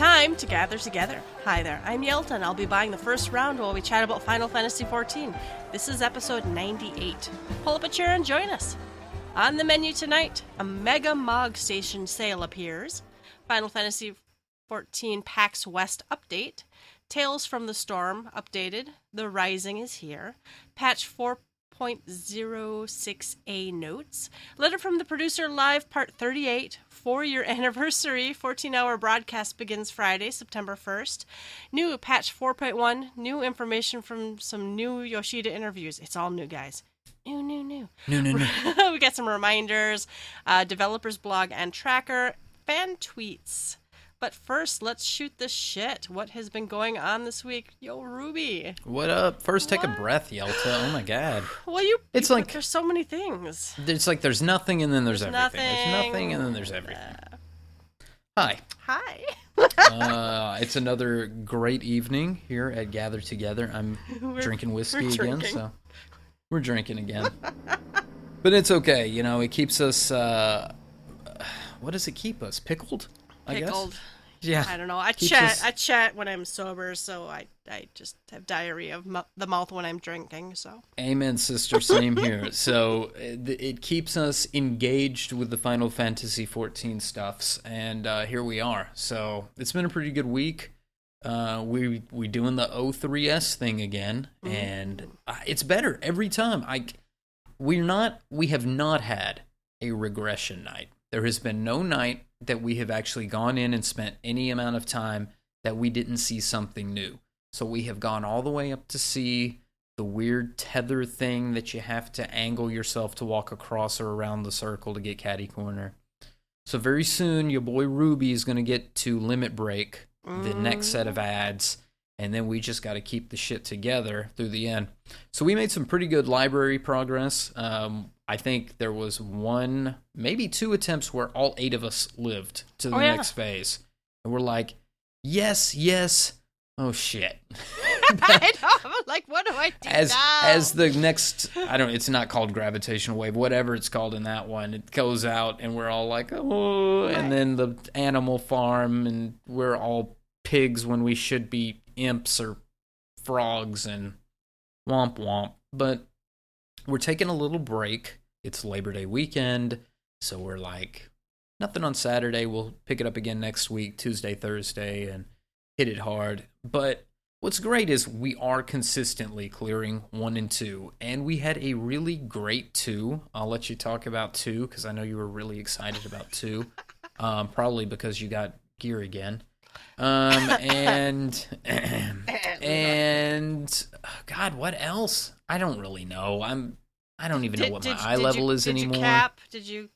time to gather together. Hi there, I'm Yelta, and I'll be buying the first round while we chat about Final Fantasy XIV. This is episode 98. Pull up a chair and join us. On the menu tonight, a Mega Mog Station sale appears, Final Fantasy XIV PAX West update, Tales from the Storm updated, The Rising is here, patch 4.06a notes, letter from the producer live part 38, four year anniversary, 14 hour broadcast begins Friday, September 1st, new patch 4.1, new information from some new Yoshida interviews. It's all new, guys. New, new, new. New, new, new. we got some reminders, uh, developers blog and tracker, fan tweets. But first, let's shoot the shit. What has been going on this week? Yo, Ruby. What up? First, take a breath, Yelta. Oh my god. Well, you. It's you- like- there's so many things. It's like there's nothing and then there's, everything. Nothing. There's nothing. and then there's everything. Hi. Hi. Uh, it's another great evening here at Gather Together. I'm We're- drinking whiskey again, drinking. so we're drinking again. but it's okay, you know. It keeps us. Uh, what does it keep us? Pickled. I Pickled. Yeah. I don't know. I Keeps chat. us- I chat when I'm sober, so I I just have diarrhea of mu- the mouth when I'm drinking. So Amen, sister. Same here. So it, it keeps us engaged with the Final Fantasy XIV stuffs, and uh, here we are. So it's been a pretty good week. Uh, we we doing the O3S thing again, and uh, it's better every time. I we're not we have not had a regression night. There has been no night that we have actually gone in and spent any amount of time that we didn't see something new. So we have gone all the way up to see the weird tether thing that you have to angle yourself to walk across or around the circle to get caddy corner. So very soon your boy Ruby is going to get to limit break the next set of mm. ads and then we just got to keep the shit together through the end. So we made some pretty good library progress. Um, I think there was one, maybe two attempts where all eight of us lived to the Oh, yeah. next phase, and we're like, yes, yes. Oh shit! I know. I'm like, what do I do as now? as the next I don't it's not called gravitational wave whatever it's called in that one it goes out and we're all like oh and then the animal farm and we're all pigs when we should be imps or frogs and womp womp but we're taking a little break it's Labor Day weekend so we're like nothing on Saturday we'll pick it up again next week Tuesday Thursday and hit it hard but What's great is we are consistently clearing one and two, and we had a really great two. I'll let you talk about two because I know you were really excited about two, um, probably because you got gear again. Um, and and God, what else? I don't really know. I'm I don't even know what my eye level you, is did anymore. You cap? Did you?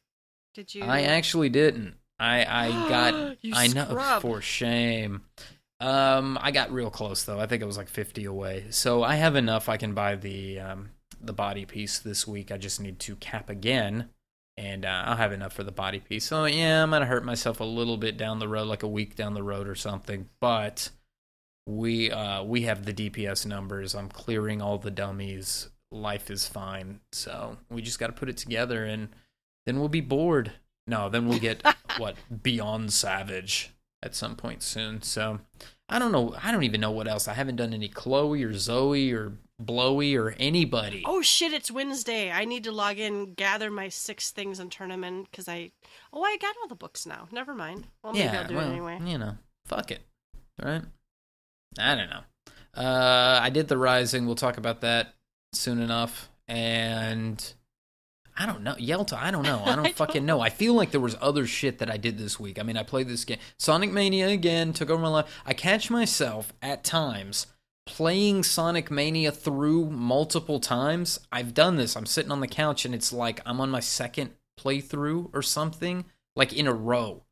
Did you? I actually didn't. I I got I know scrub. for shame. Um, I got real close though. I think it was like fifty away. So I have enough. I can buy the um the body piece this week. I just need to cap again, and uh, I'll have enough for the body piece. So yeah, I'm gonna hurt myself a little bit down the road, like a week down the road or something. But we uh we have the DPS numbers. I'm clearing all the dummies. Life is fine. So we just got to put it together, and then we'll be bored. No, then we'll get what Beyond Savage at some point soon. So I don't know. I don't even know what else. I haven't done any Chloe or Zoe or Blowy or anybody. Oh shit! It's Wednesday. I need to log in, gather my six things, and turn them in because I. Oh, I got all the books now. Never mind. Well, maybe yeah, I'll do well, it anyway. you know, fuck it, right? I don't know. Uh, I did the Rising. We'll talk about that soon enough. And I don't know, Yelta. I don't know. I don't I fucking know. I feel like there was other shit that I did this week. I mean, I played this game, Sonic Mania again, took over my life. I catch myself at times playing Sonic Mania through multiple times. I've done this. I'm sitting on the couch and it's like I'm on my second playthrough or something, like in a row.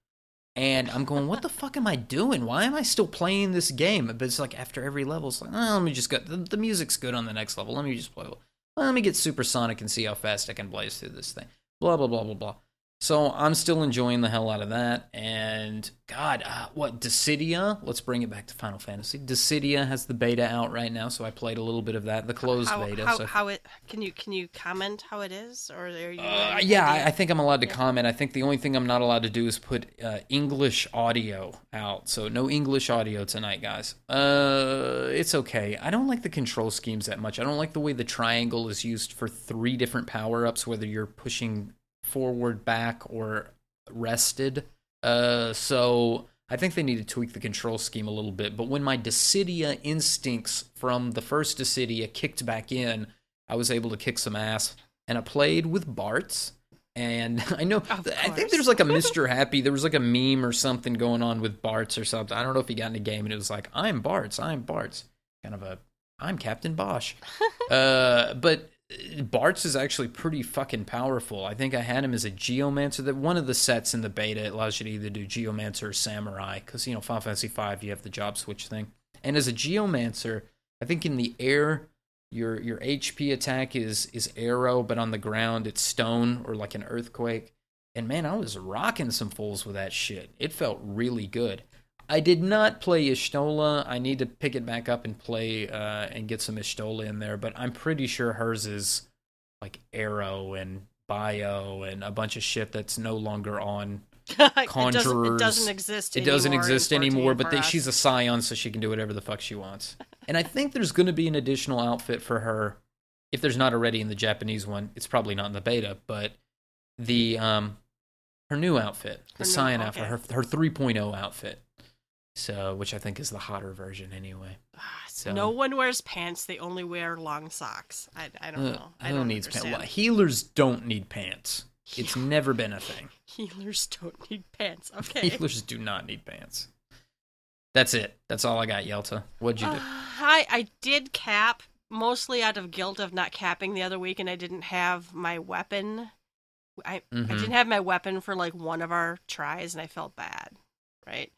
And I'm going, what the fuck am I doing? Why am I still playing this game? But it's like after every level, it's like, oh, let me just go. The, the music's good on the next level. Let me just play. Well, let me get supersonic and see how fast I can blaze through this thing. Blah blah blah blah blah. So I'm still enjoying the hell out of that. And God, uh, what Dissidia? Let's bring it back to Final Fantasy. Dissidia has the beta out right now, so I played a little bit of that, the closed how, beta. How, so how it? Can you can you comment how it is, or are you? uh, yeah, I, I think I'm allowed to comment. I think the only thing I'm not allowed to do is put uh, English audio out. So no English audio tonight, guys. Uh, it's okay. I don't like the control schemes that much. I don't like the way the triangle is used for three different power ups, whether you're pushing forward, back, or rested. Uh, so I think they need to tweak the control scheme a little bit. But when my Dissidia instincts from the first Dissidia kicked back in, I was able to kick some ass. And I played with Bartz. And I know, I think there's like a Mr. Happy. There was like a meme or something going on with Bartz or something. I don't know if he got in a game and it was like, I'm Bartz, I'm Bartz. Kind of a, I'm Captain Bosch. uh, but Bartz is actually pretty fucking powerful. I think I had him as a Geomancer. That one of the sets in the beta it allows you to either do Geomancer or Samurai, because you know Final Fantasy V you have the job switch thing. And as a Geomancer, I think in the air your your HP attack is is arrow, but on the ground it's stone or like an earthquake. And man, I was rocking some fools with that shit. It felt really good. I did not play Y'shtola. I need to pick it back up and play uh, and get some Y'shtola in there, but I'm pretty sure hers is like Arrow and Bio and a bunch of shit that's no longer on. it, doesn't, it doesn't exist. It doesn't anymore exist anymore, but they, she's a Scion, so she can do whatever the fuck she wants. And I think there's going to be an additional outfit for her. If there's not already in the Japanese one, it's probably not in the beta, but the um her new outfit, the Her new- Scion outfit, okay. her her 3.0 outfit. So, which I think is the hotter version anyway. Ah, So- No one wears pants. They only wear long socks. I, I don't Uh, know. I who don't needs pants? Well, healers don't need pants. It's never been a thing. Healers don't need pants. Okay. Healers do not need pants. That's it. That's all I got, Yelta. What'd you do? Uh, I I did cap mostly out of guilt of not capping the other week, and I didn't have my weapon. I I Mhm. didn't have my weapon for like one of our tries, and I felt bad. Right.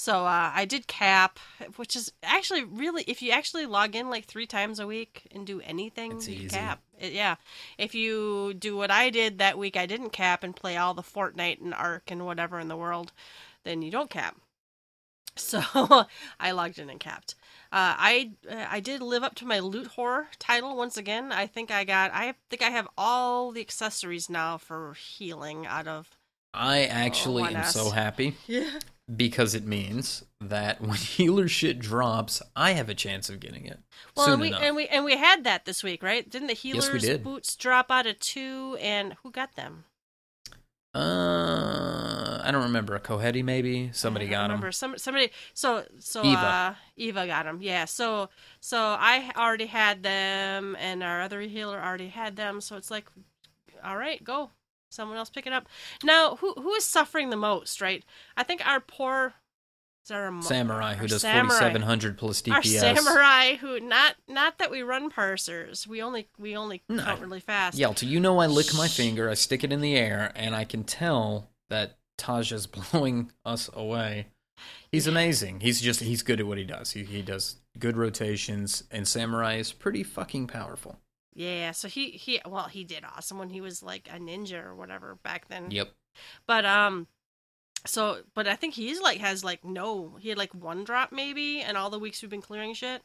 So uh, I did cap, which is actually really if you actually log in like three times a week and do anything, It's you easy. cap. It- yeah. If you do what I did that week, I didn't cap and play all the Fortnite and Ark and whatever in the world, then you don't cap. So I logged in and capped. Uh, I uh, I did live up to my loot horror title once again. I think I got. I think I have all the accessories now for healing out of. I actually am so happy Yeah. Because it means that when healer shit drops, I have a chance of getting it Well, and we enough. and we and we had that this week, right? Didn't the Yes, healers did. boots drop out of two? And who got them? uh, I don't remember. A Kohedi maybe. Somebody I got remember him. some somebody. So so Eva. uh, Eva got them. Yeah. So so I already had them, and our other healer already had them. So it's like, all right, go. Someone else pick it up. Now, who who is suffering the most? Right. I think our poor. Our, Samurai who does samurai. 4700 plus Our samurai who not not that we run parsers. We only we only No. count really fast. Yelta, you know I lick my finger, I stick it in the air, and I can tell that Taja's blowing us away. He's amazing. He's just he's good at what he does. He he does good rotations, and Samurai is pretty fucking powerful. Yeah, so he he well he did awesome when he was like a ninja or whatever back then. Yep. But um so but I think he's like has like no he had like one drop maybe and all the weeks we've been clearing shit.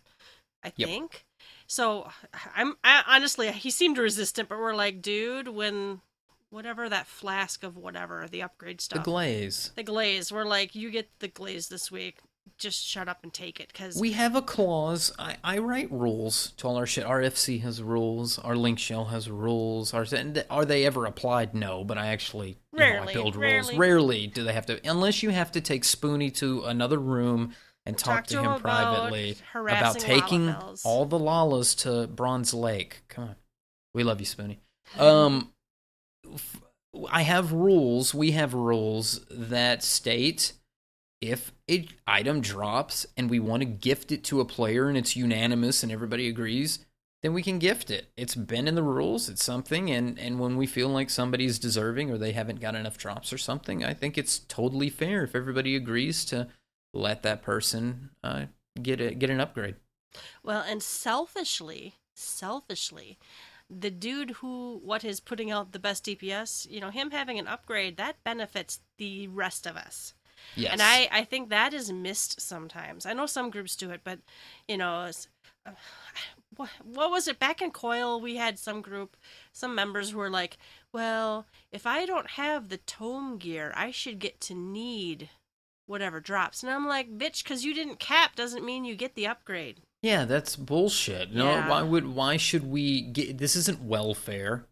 I Yep. think. So I'm I, honestly he seemed resistant but we're like dude when whatever that flask of whatever the upgrade stuff, The glaze. the glaze. We're like you get the glaze this week. Just shut up and take it cuz We have a clause. I, I write rules to all our shit. Our FC has rules. Our link shell has rules. Our, and are they ever applied? No, but I actually you know, I Rarely, build rarely. rules. Rarely do they have to, unless you have to take Spoonie to another room and talk, Talk to to him him about privately about taking Lalafels. all the Lalas to Bronze Lake. Come on, we love you, Spoonie. Um, I have rules. We have rules that state if a item drops and we want to gift it to a player and it's unanimous and everybody agrees, then we can gift it. It's been in the rules. It's something, and and when we feel like somebody's deserving or they haven't got enough drops or something, I think it's totally fair if everybody agrees to let that person uh, get a, get an upgrade. Well, and selfishly, selfishly, the dude who what is putting out the best DPS, you know, him having an upgrade that benefits the rest of us. Yes. And I I think that is missed sometimes. I know some groups do it, but you know, it's, uh, what, what was it back in Coil? We had some group, some members who were like, "Well, if I don't have the tome gear, I should get to need whatever drops." And I'm like, "Bitch, because you didn't cap doesn't mean you get the upgrade." Yeah, that's bullshit. No, Yeah. why would why should we get this isn't welfare.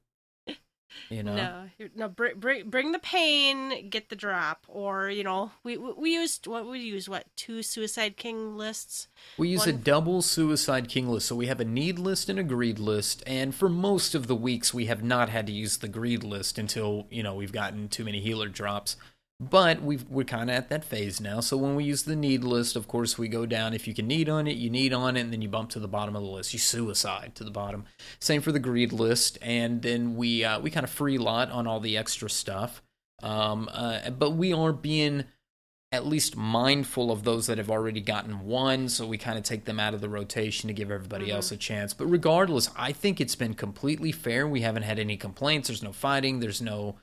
You know. No, no, bring, bring bring the pain, get the drop, or you know, we we, we used what we use what two Suicide King lists. We use a double Suicide King list, so we have a need list and a greed list, and for most of the weeks we have not had to use the greed list until, you know, we've gotten too many healer drops. But we've, we're kind of at that phase now, so when we use the need list, of course, we go down. If you can need on it, you need on it, and then you bump to the bottom of the list. You suicide to the bottom. Same for the greed list, and then we uh, we kind of free lot on all the extra stuff. Um, uh, but we are being at least mindful of those that have already gotten one, so we kind of take them out of the rotation to give everybody else a chance. But regardless, I think it's been completely fair. We haven't had any complaints. There's no fighting. There's no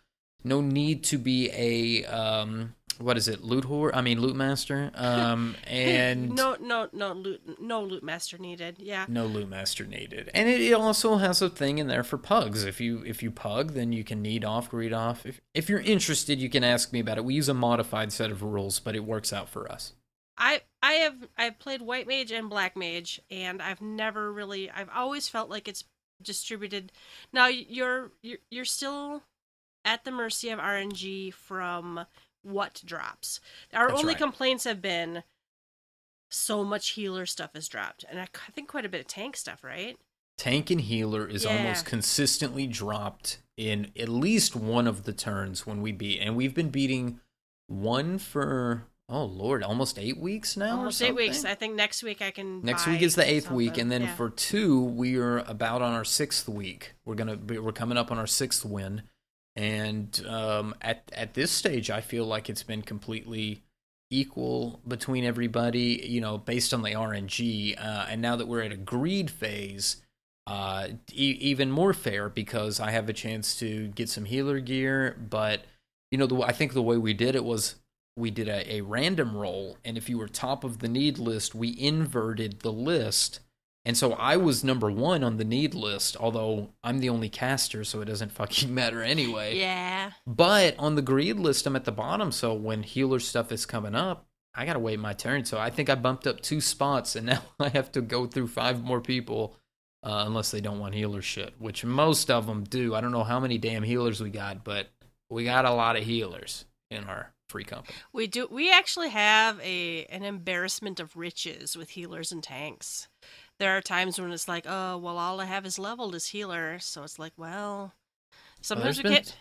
no need to be a um what is it loot whore i mean loot master um and no no no loot no loot master needed. Yeah. no loot master needed and it, it also has a thing in there for pugs if you if you pug then you can need off greed off if, if you're interested you can ask me about it we use a modified set of rules but it works out for us I I have I've played white mage and black mage, and I've never really I've always felt like it's distributed. Now you're you're you're still at the mercy of RNG from what drops. Our That's only right. complaints have been so much healer stuff is dropped, and I think quite a bit of tank stuff, right? tank and healer is Yeah. almost consistently dropped in at least one of the turns when we beat and we've been beating one for oh lord almost eight weeks now or Almost eight weeks. I think next week I can. Next week is the eighth week, and then Yeah. for two, we are about on our sixth week. We're gonna be, we're coming up on our sixth win, and um, at at this stage, I feel like it's been completely equal between everybody. You know, based on the RNG, uh, and now that we're at a greed phase, uh, e- even more fair because I have a chance to get some healer gear. But you know, the I think the way we did it was we did a, a random roll, and if you were top of the need list, we inverted the list. And so I was number one on the need list, although I'm the only caster, so it doesn't fucking matter anyway. Yeah. But on the greed list, I'm at the bottom, so when healer stuff is coming up, I gotta wait my turn. So I think I bumped up two spots, and now I have to go through five more people, uh, unless they don't want healer shit, which most of them do. I don't know how many damn healers we got, but we got a lot of healers in our free company. We do. We actually have a an embarrassment of riches with healers and tanks. There are times when it's like, oh, well, all I have is leveled as healer, so it's like, well, sometimes there's we been- can't.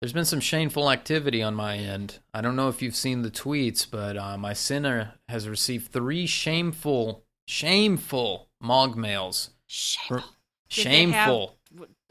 There's been some shameful activity on my end. I don't know if you've seen the tweets, but uh, my sinner has received three shameful, shameful Mog mails. Shameful. For- Did have- Shameful.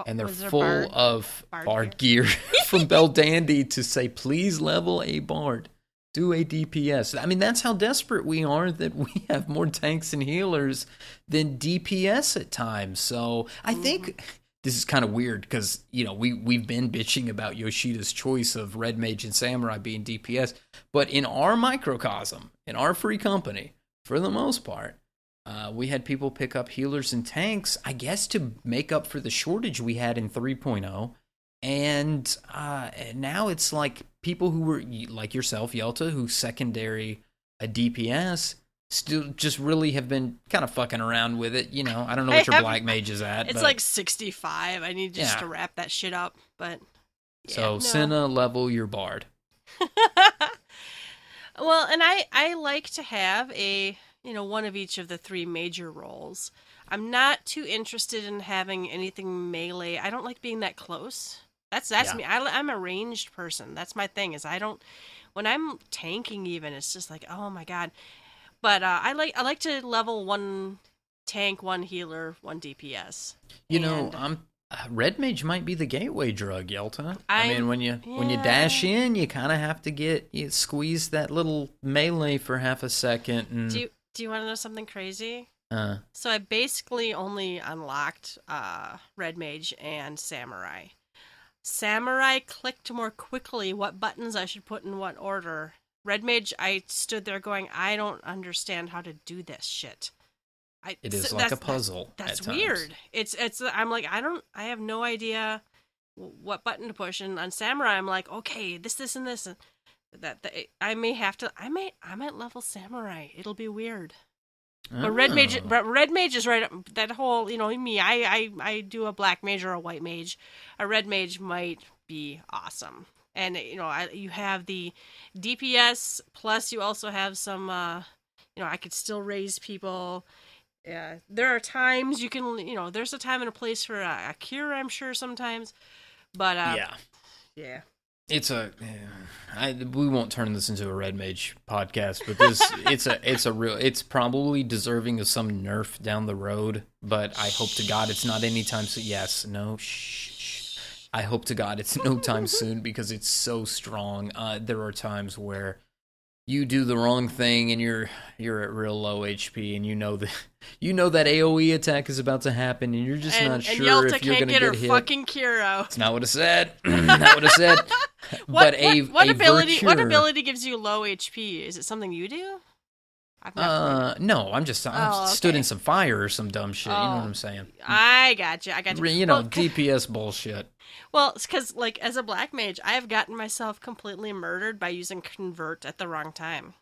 and they're full bard? of bard bard, gear, from Bell Dandy to say, please level a bard, do a DPS. I mean, that's how desperate we are that we have more tanks and healers than DPS at times. So I think this is kind of weird because you know we we've been bitching about Yoshida's choice of Red Mage and Samurai being DPS, but in our microcosm, in our free company, for the most part. Uh, we had people pick up healers and tanks, I guess, to make up for the shortage we had in 3.0. And uh, now it's like people who were like yourself, Yelta, who secondary a DPS, still just really have been kind of fucking around with it. You know, I don't know I what your have- black mage is at. It's but- like 65. I need just Yeah. to wrap that shit up, but. yeah, so no. Senna level your bard. well, and I I like to have a you know one of each of the three major roles. I'm not too interested in having anything melee. I don't like being that close. That's that's Yeah. me. I, I'm a ranged person. That's my thing. Is I don't when I'm tanking even. It's just like oh my god. But uh, I like I like to level one tank, one healer, one DPS. You know, I'm uh, red mage might be the gateway drug, Yelta. I I'm- mean, when you when you dash in, you kind of have to get you squeeze that little melee for half a second, and Do you do you want to know something crazy? Uh, So I basically only unlocked uh, Red Mage and Samurai. Samurai clicked more quickly what buttons I should put in what order. Red Mage, I stood there going, I don't understand how to do this shit. I, it is so like a that's- that- puzzle. that's at times. weird. It's it's. I'm like I don't. I have no idea what button to push. And on Samurai, I'm like, okay, this, this, and this. And that, that I may have to. I may. I'm at level Samurai. It'll be weird. But red mage, but red mage is right. That whole, you know, me. I, I, I do a black mage or a white mage. A red mage might be awesome. And you know, I, you have the DPS plus you also have some. uh You know, I could still raise people. Yeah, there are times you can. You know, there's a time and a place for a, a cure. I'm sure sometimes. But uh, yeah. yeah, It's a. we won't turn this into a red mage podcast, but this it's a it's a real it's probably deserving of some nerf down the road. But I hope to God it's not anytime soon. Yes, no, shh, shh. I hope to God it's no time soon because it's so strong. Uh, there are times where you do the wrong thing and you're you're at real low HP and you know that you know that AOE attack is about to happen and you're just and, not sure Yelta if you're can't gonna get get, her hit. fucking out. It's not what it said. not what it said. What, but a what, what a ability? What ability gives you low HP? Is it something you do? Uh, no, I'm just I Oh, stood in some fire or some dumb shit. You know Oh. what I'm saying? I got you. I got you. You know, well, DPS bullshit. Well, it's because like as a black mage, I have gotten myself completely murdered by using convert at the wrong time.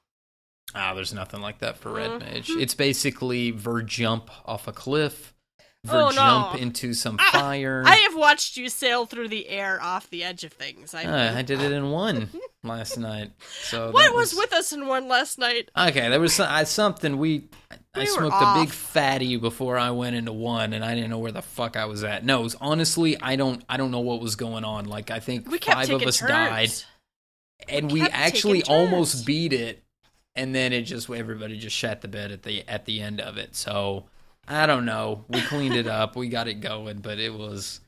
Ah, there's nothing like that for red Mhm. mage. It's basically ver jump off a cliff, ver Oh, no. jump into some Ah, fire. I have watched you sail through the air off the edge of things. I, Uh, I did it in one last night. So what that was with us in one last night? Okay, there was some, I, something we. I We were smoked a big off. fatty before I went into one, and I didn't know where the fuck I was at. No, it was, honestly, I don't. I don't know what was going on. Like I think We five of us turns. died, and we kept actually almost beat it, and then it just everybody just shat the bed at the at the end of it. So I don't know. We cleaned it up, we got it going, but it was.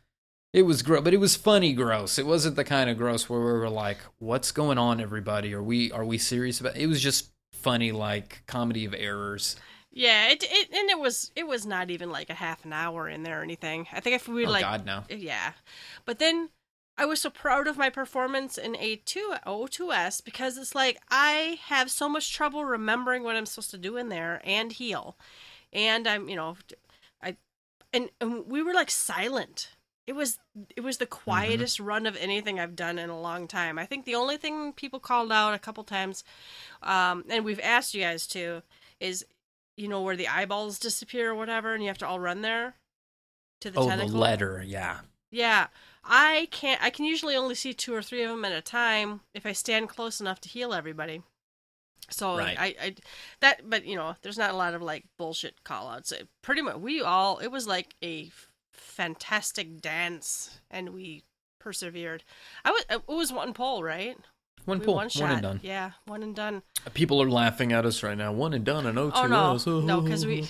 It was gross, but it was funny gross. It wasn't the kind of gross where we were like, "What's going on, everybody? Are we are we serious about?" It was just funny, like comedy of errors. Yeah, it, it and it was it was not even like a half an hour in there or anything. I think if we oh like God, no! yeah, but then I was so proud of my performance in a two O2S because it's like I have so much trouble remembering what I'm supposed to do in there and heal, and I'm you know I and, and we were like silent. It was it was the quietest run of anything I've done in a long time. I think the only thing people called out a couple times, um, and we've asked you guys to, is you know where the eyeballs disappear or whatever, and you have to all run there to the oh, tentacle. the letter, yeah. Yeah, I can't. I can usually only see two or three of them at a time if I stand close enough to heal everybody. So Right. I, I, that, but you know, there's not a lot of like bullshit call outs. It, pretty much, we all. It was like a fantastic dance, and we persevered. I was. It was one pull, right? One We pull, one one, and done. Yeah, one and done. People are laughing at us right now. One and done, and O2S. Oh no, no, because we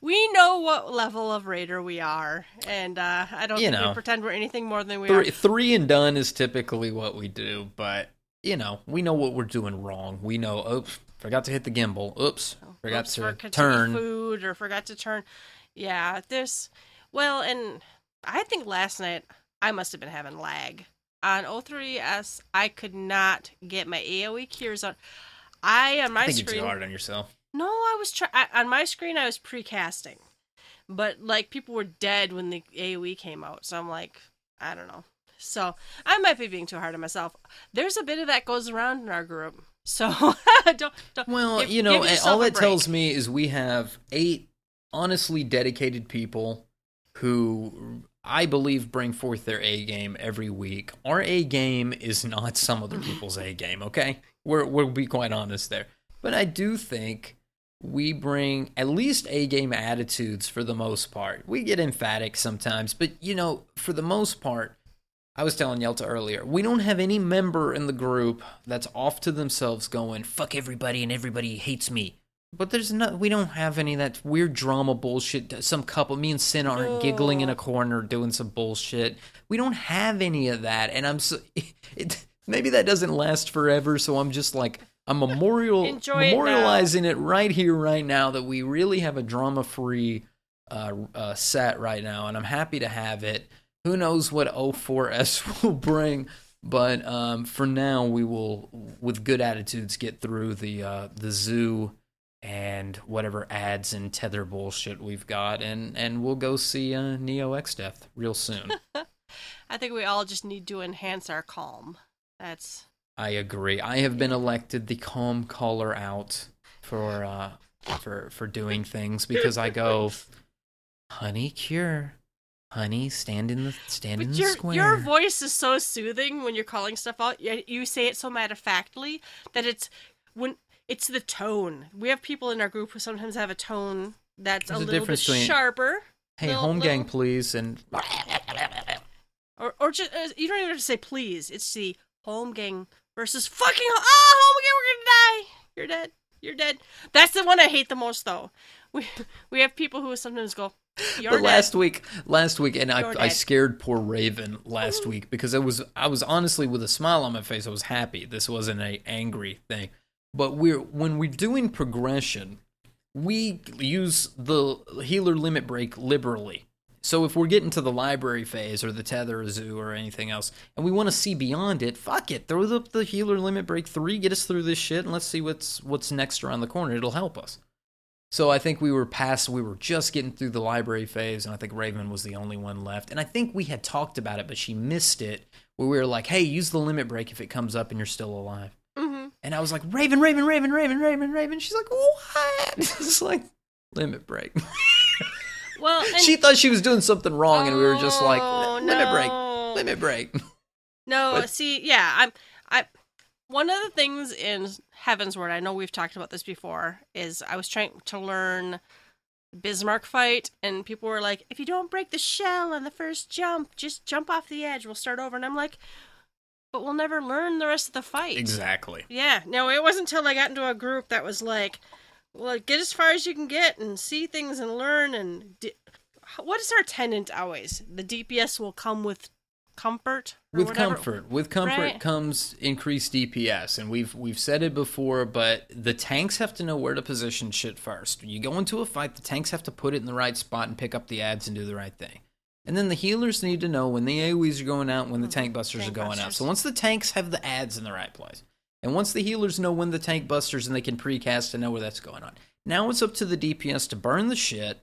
we know what level of raider we are, and uh, I don't You think we pretend we're anything more than we three, are. three and done is typically what we do, but you know, we know what we're doing wrong. We know, oops, forgot to hit the gimbal. Oops, forgot Oops, to for turn. food or forgot to turn. Yeah, this. Well, and I think last night I must have been having lag on O3S. I could not get my AOE cures on. I on my I think you're screen. too hard on yourself. No, I was try- I, on my screen. I was precasting, but like people were dead when the AOE came out. So I'm like, I don't know. So I might be being too hard on myself. There's a bit of that goes around in our group. So don't, don't. Well, give- you know, give and yourself all that tells me is we have eight honestly dedicated people who I believe bring forth their A game every week. Our A game is not some other people's A game, okay? We're we'll be quite honest there. But I do think we bring at least A game attitudes for the most part. We get emphatic sometimes, but you know, for the most part, I was telling Yelta earlier, we don't have any member in the group that's off to themselves going, fuck everybody and everybody hates me. But there's no, we don't have any of that weird drama bullshit. Some couple, me and Sin aren't giggling in a corner doing some bullshit. We don't have any of that. And I'm so, it, maybe that doesn't last forever. So I'm just like I'm memorial Enjoy it memorializing it, right here, right now. That we really have a drama-free uh, uh, set right now, and I'm happy to have it. Who knows what O4S will bring, but um, for now, we will, with good attitudes, get through the uh, the zoo and whatever ads and tether bullshit we've got, and and we'll go see uh, Neo Exdeath real soon. I think we all just need to enhance our calm. That's I agree. I have been elected the calm caller out for uh for for doing things because I go, honey, cure, honey, stand in the stand in But the your square. your voice is so soothing when you're calling stuff out. You, you say it so matter of factly that it's when it's the tone. We have people in our group who sometimes have a tone that's There's a little bit between- sharper, hey, little- home gang, little- please, and or or just uh, you don't even have to say please. It's the home gang versus fucking ah home gang. We're gonna die. You're dead. You're dead. That's the one I hate the most, though. We we have people who sometimes go, "You're but dead." last week, last week, and I, You're I dead. scared poor Raven last week because I was I was honestly with a smile on my face. I was happy. This wasn't a angry thing. But we're when we're doing progression, we use the healer limit break liberally. So if we're getting to the library phase or the tether zoo or anything else, and we want to see beyond it, fuck it, throw up the healer limit break three, get us through this shit, and let's see what's what's next around the corner. It'll help us. So I think we were past, we were just getting through the library phase, and I think Raven was the only one left. And I think we had talked about it, but she missed it, where we were like, hey, use the limit break if it comes up and you're still alive. And I was like, Raven, Raven, Raven, Raven, Raven, Raven. She's like, what? it's like, limit break. Well, and she thought she was doing something wrong, and we were just like, Oh, limit break, limit break. No, But- see, yeah, I'm I one of the things in Heavensward, I know we've talked about this before, is I was trying to learn Bismarck fight and people were like, if you don't break the shell on the first jump, just jump off the edge, we'll start over. And I'm like, but we'll never learn the rest of the fight. Exactly. Yeah, no, it wasn't until I got into a group that was like, well, get as far as you can get and see things and learn. And di- what is our tenant always? The DPS will come with comfort. With whatever. comfort, with comfort Right. comes increased DPS, and we've we've said it before, but the tanks have to know where to position shit first. You go into a fight, the tanks have to put it in the right spot and pick up the ads and do the right thing. And then the healers need to know when the AoEs are going out, when the mm-hmm. tank busters Tank are going out. So once the tanks have the ads in the right place, and once the healers know when the tank busters and they can precast and know where that's going on, now it's up to the DPS to burn the shit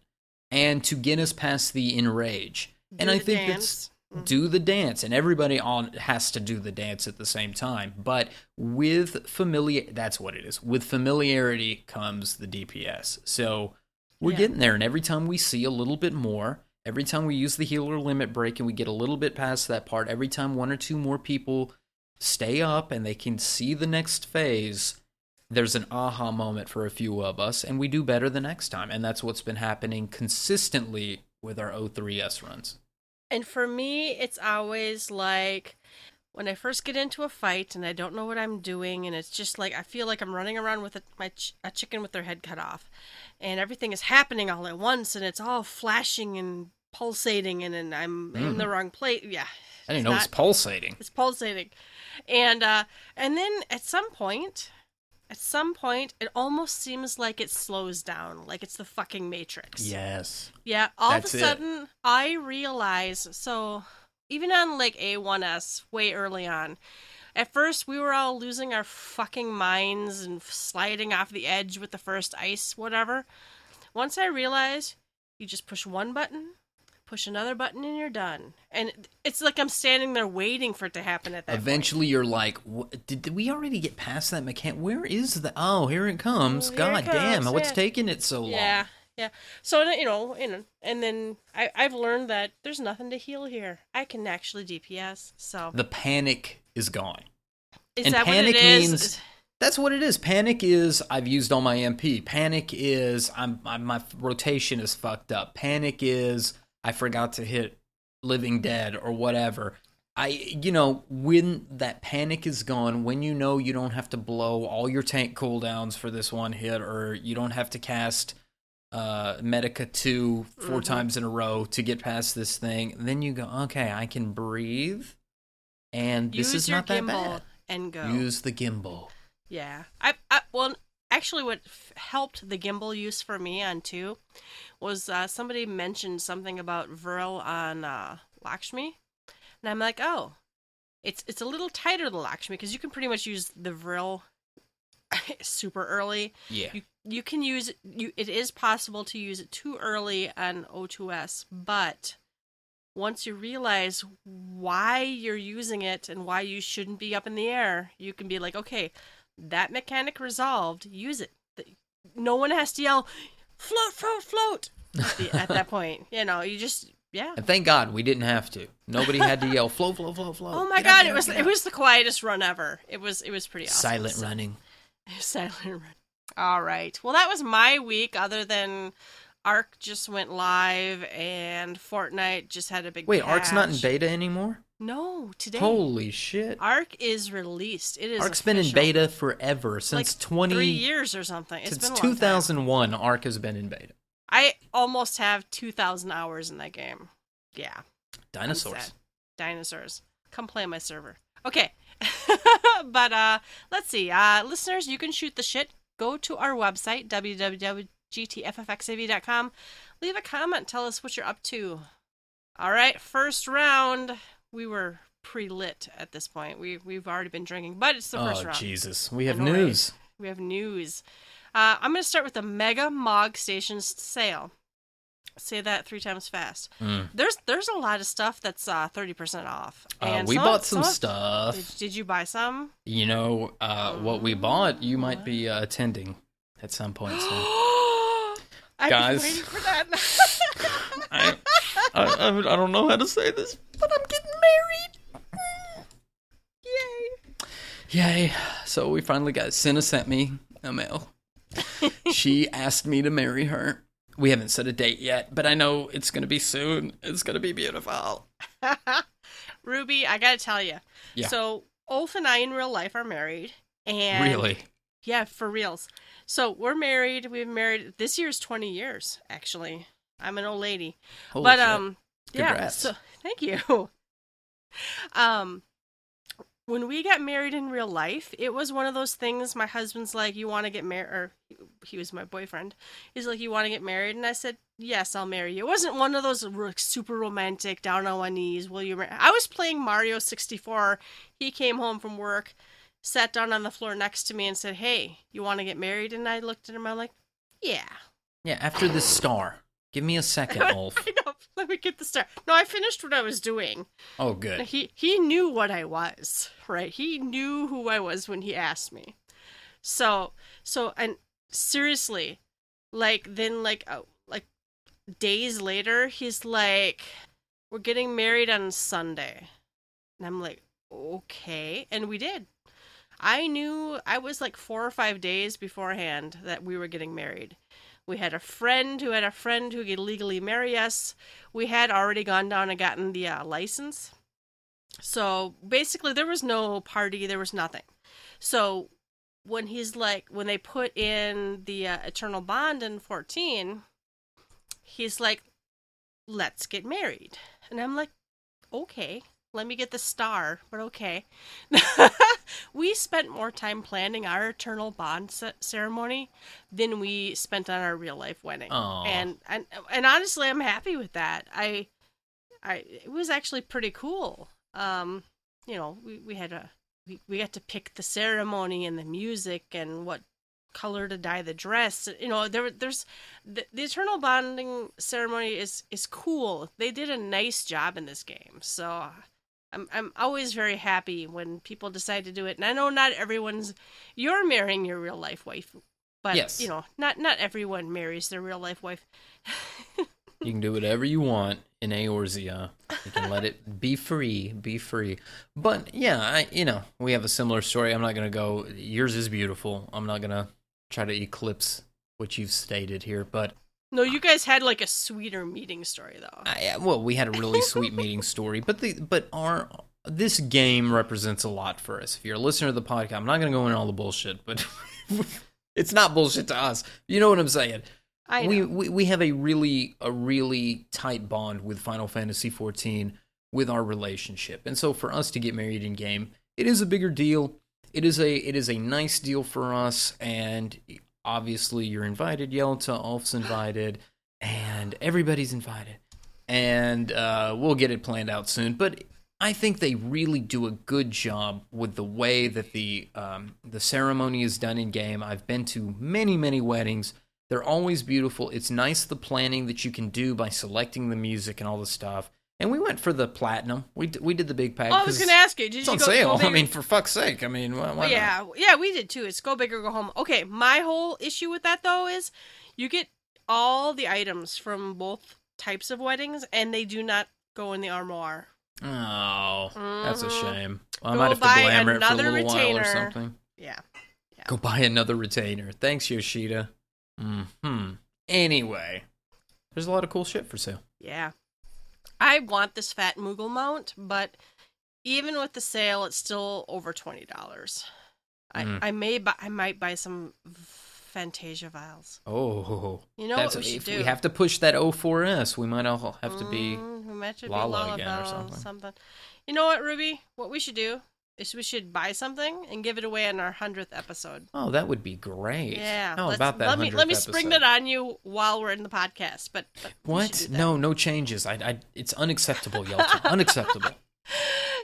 and to get us past the enrage. and Do I think dance. that's do the dance and everybody on has to do the dance at the same time but with familiar that's what it is with familiarity comes the dps so we're Yeah. getting there and every time we see a little bit more every time we use the healer limit break and we get a little bit past that part every time one or two more people stay up and they can see the next phase there's an aha moment for a few of us and we do better the next time. And that's what's been happening consistently with our o3s runs. And for me, it's always like when I first get into a fight and I don't know what I'm doing, and it's just like I feel like I'm running around with a, ch- a chicken with their head cut off, and everything is happening all at once, and it's all flashing and pulsating, and, and I'm in Mm. the wrong place. Yeah, I didn't know it was pulsating. it's pulsating, and uh, and then at some point, at some point, it almost seems like it slows down, like it's the fucking Matrix. Yes. Yeah, all That's of a sudden I realize so even on like A1S way early on. At first we were all losing our fucking minds and sliding off the edge with the first ice whatever. Once I realized you just push one button, push another button and you're done. And it's like I'm standing there waiting for it to happen at that point. Eventually, you're like, did, did we already get past that mechanic? Where is the? Oh, here it comes. Oh, here God it damn! comes, What's yeah. taking it so long? Yeah, yeah. So you know, you know, and then I, I've learned that there's nothing to heal here. I can actually DPS. So The panic is gone. is and that panic what it is? means- That's what it is. Panic is I've used all my MP. Panic is I'm, I'm my rotation is fucked up. Panic is I forgot to hit Living Dead or whatever. I you know when that panic is gone, when you know you don't have to blow all your tank cooldowns for this one hit, or you don't have to cast uh, Medica two 4 Mhm. times in a row to get past this thing, then you go okay, I can breathe, and this Use is your not that gimbal bad. and go. Use the gimbal. Yeah. I, I well, actually, what f- helped the gimbal use for me on two was uh, somebody mentioned something about Vril on uh, Lakshmi, and I'm like, oh, it's it's a little tighter than Lakshmi because you can pretty much use the Vril super early. Yeah. You you can use it- you. It is possible to use it too early on O2S, but once you realize why you're using it and why you shouldn't be up in the air, you can be like, okay, that mechanic resolved. Use it. No one has to yell, float, float, float. At, that point, you know, you just yeah. And thank God we didn't have to. Nobody had to yell float, float, float, flow. Oh my Get god, it was it up." was the quietest run ever. It was it was pretty awesome. silent So- running. Silent run. All right. Well, that was my week. Other than Ark just went live and Fortnite just had a big. Wait, Ark's not in beta anymore? No, today. Holy shit. Ark is released. It is. Ark's been in beta forever since like 20 years or something. It's since long time. 2001 Ark has been in beta. I almost have two thousand hours in that game. Yeah. Dinosaurs. Dinosaurs. Come play on my server. Okay. but uh let's see. Uh listeners, you can shoot the shit. Go to our website, www.gtffxav.com. Leave a comment, tell us what you're up to. All right, first round. We were pre-lit at this point. We we've already been drinking, but it's the first oh round. Jesus. We have news. We have news. Uh, I'm going to start with the Mega Mog Stations sale. Say that three times fast. Mm. There's there's a lot of stuff that's uh, 30% off. Uh, we some- bought some of- stuff. Did, did you buy some? You know, uh, what we bought, you might be uh, attending at some point soon. Guys. waiting for that. I, I, I, I don't know how to say this, but I'm getting married. Yay! Yay. So we finally got Senna sent me a mail. she asked me to marry her. We haven't set a date yet, but I know it's going to be soon. It's going to be beautiful. Ruby, I gotta tell you. Yeah. So Ulf and I in real life are married, and really? Yeah, for reals. So we're married. We've married. This year's twenty years, actually. I'm an old lady, Holy but shit. um, yeah. So thank you. Um, when we got married in real life, it was one of those things. My husband's like, "You want to get married?" Or he, was my boyfriend. He's like, "You want to get married?" And I said, "Yes, I'll marry you." It wasn't one of those super romantic, down on one knees. Will you? Marry? I was playing Mario 64. He came home from work, sat down on the floor next to me, and said, "Hey, you want to get married?" And I looked at him. I'm like, "Yeah." yeah, after this star. Give me a second, Ulf. Know. Let me get the start. No, I finished what I was doing. Oh, good. He he knew what I was, right? He knew who I was when he asked me. So so and seriously, like then like uh, like days later, he's like, "We're getting married on Sunday," and I'm like, "Okay," and we did. I knew I was like four or five days beforehand that we were getting married. We had a friend who had a friend who could legally marry us. We had already gone down and gotten the uh, license. So basically, there was no party, there was nothing. So when he's like, when they put in the uh, eternal bond in 14, he's like, let's get married. And I'm like, okay, let me get the star, but okay. we spent more time planning our eternal bond ce- ceremony than we spent on our real life wedding. And and and honestly, I'm happy with that. I I it was actually pretty cool. Um, you know, we we had a we, we got to pick the ceremony and the music and what color to dye the dress. You know, there there's the, the eternal bonding ceremony is is cool. They did a nice job in this game. So I'm I'm always very happy when people decide to do it. And I know not everyone's you're marrying your real life wife, but Yes. you know, not not everyone marries their real life wife. You can do whatever you want in Eorzea. You can let it be free, be free. But yeah, I you know, we have a similar story. I'm not gonna go yours is beautiful. I'm not gonna try to eclipse what you've stated here, but No, you guys had like a sweeter meeting story though. Uh, I, well, we had a really sweet meeting story, but the but our this game represents a lot for us. If you're a listener to the podcast, I'm not gonna go into all the bullshit, but it's not bullshit to us. You know what I'm saying? I know. we, we we have a really a really tight bond with Final Fantasy 14 with our relationship, and so for us to get married in game, it is a bigger deal. it is a it is a nice deal for us, and obviously you're invited. Yelta, Ulf's invited, and everybody's invited, and uh, we'll get it planned out soon. But I think they really do a good job with the way that the um, the ceremony is done in game. I've been to many many weddings. They're always beautiful. It's nice the planning that you can do by selecting the music and all the stuff. And we went for the platinum. We d- we did the big pack. Oh, I was going to ask you, did you? It's you on go, sale. I mean, for fuck's sake. I mean, why, why not? yeah, yeah, we did too. It's go big or go home. Okay, my whole issue with that though is you get all the items from both types of weddings, and they do not go in the armoire. Oh, that's a Mhm. shame. Well, I might have to glamour it for a another little while or retainer. something. Yeah. Go buy another retainer. Thanks, Yoshida. Hmm. Anyway, there's a lot of cool shit for sale. Yeah. I want this fat Moogle mount, but even with the sale, it's still over twenty dollars. Mm. I, I may buy I might buy some Fantasia vials. Oh, You know what we should if do? we have to push that O4S, we might all have to be. Mm, we might have be Lala again or Lalafell, something. You know what, Ruby? What we should do we should buy something and give it away on our hundredth episode. Oh, that would be great. Yeah. How about that? Let me let me 100th spring episode? that on you while we're in the podcast. But, but What? No, no changes. I, I, it's unacceptable, Yelton. unacceptable.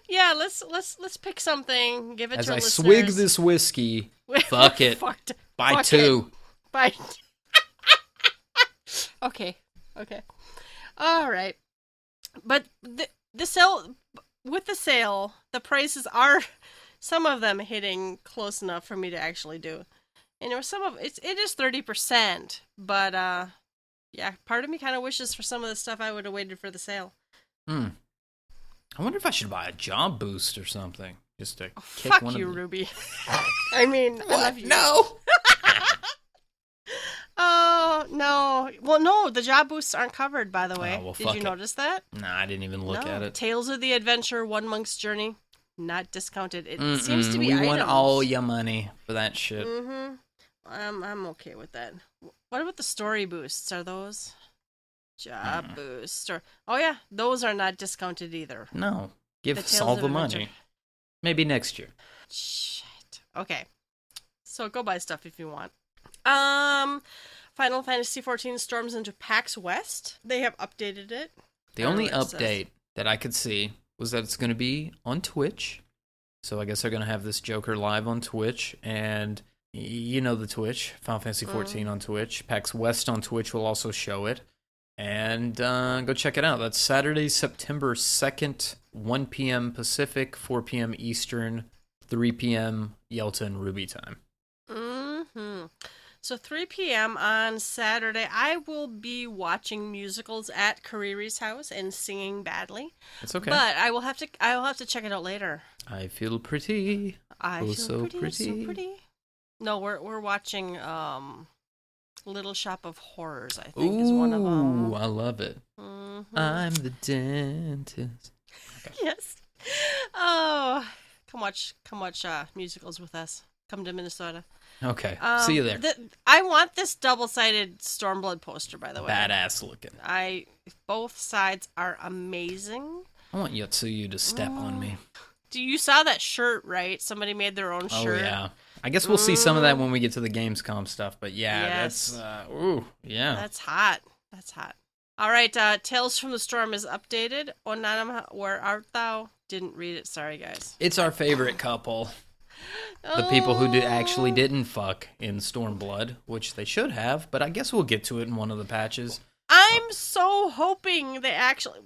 Yeah, let's let's let's pick something. Give it As to I listeners. swig this whiskey, fuck it. Fucked. buy Fuck it. two. Bye. okay. Okay. All right. But the the sale with the sale, the prices are some of them hitting close enough for me to actually do. And there were some of it's it is thirty percent, but uh yeah, part of me kind of wishes for some of the stuff I would have waited for the sale. Hmm. I wonder if I should buy a job boost or something just to kick Fuck one you, of the... Ruby. I mean, I love you. No. Oh no! Well, no, the job boosts aren't covered. By the way, Oh, well, did you it. notice that? Nah, I didn't even look no. at it. Tales of the Adventure, One Monk's Journey, not discounted. It Mm-mm, seems to be. we items. want all your money for that shit. Mm-hmm. I'm I'm okay with that. What about the story boosts? Are those job Mm. boosts? Or oh yeah, those are not discounted either. No, give The us all the Adventure. money. Maybe next year. Shit. Okay. So go buy stuff if you want. Um, Final Fantasy XIV storms into PAX West. They have updated it. The only update that I could see was that it's going to be on Twitch. So I guess they're going to have this Joker live on Twitch, and you know the Twitch, Final Fantasy Mm. 14 on Twitch. PAX West on Twitch will also show it, and uh, go check it out. That's Saturday, September 2nd, 1 p.m. Pacific, 4 p.m. Eastern, 3 p.m. Yelta and Ruby time. hmm So 3 p.m. on Saturday, I will be watching musicals at Kariri's house and singing badly. It's okay. But I will have to. I will have to check it out later. I feel pretty. I Oh, feel so pretty, pretty. so pretty. No, we're we're watching um, Little Shop of Horrors. I think is one of them. Ooh, I love it. Mhm. I'm the dentist. yes. Oh, come watch, come watch uh, musicals with us. Come to Minnesota. Okay, Um, see you there. the- I want this double-sided Stormblood poster, by the way. Badass looking. I both sides are amazing. I want Yotsuyu to step on me. Do you saw that shirt, right? Somebody made their own Oh shirt. yeah. I guess we'll see some of that Mm. when we get to the Gamescom stuff. But yeah, Yes. that's uh, ooh yeah. That's hot. That's hot. All right, uh, Tales from the Storm is updated. Onanam, where art thou? Didn't read it. Sorry, guys. it's our favorite couple. The people who did actually didn't fuck in Stormblood, which they should have, but I guess we'll get to it in one of the patches. I'm so hoping they actually.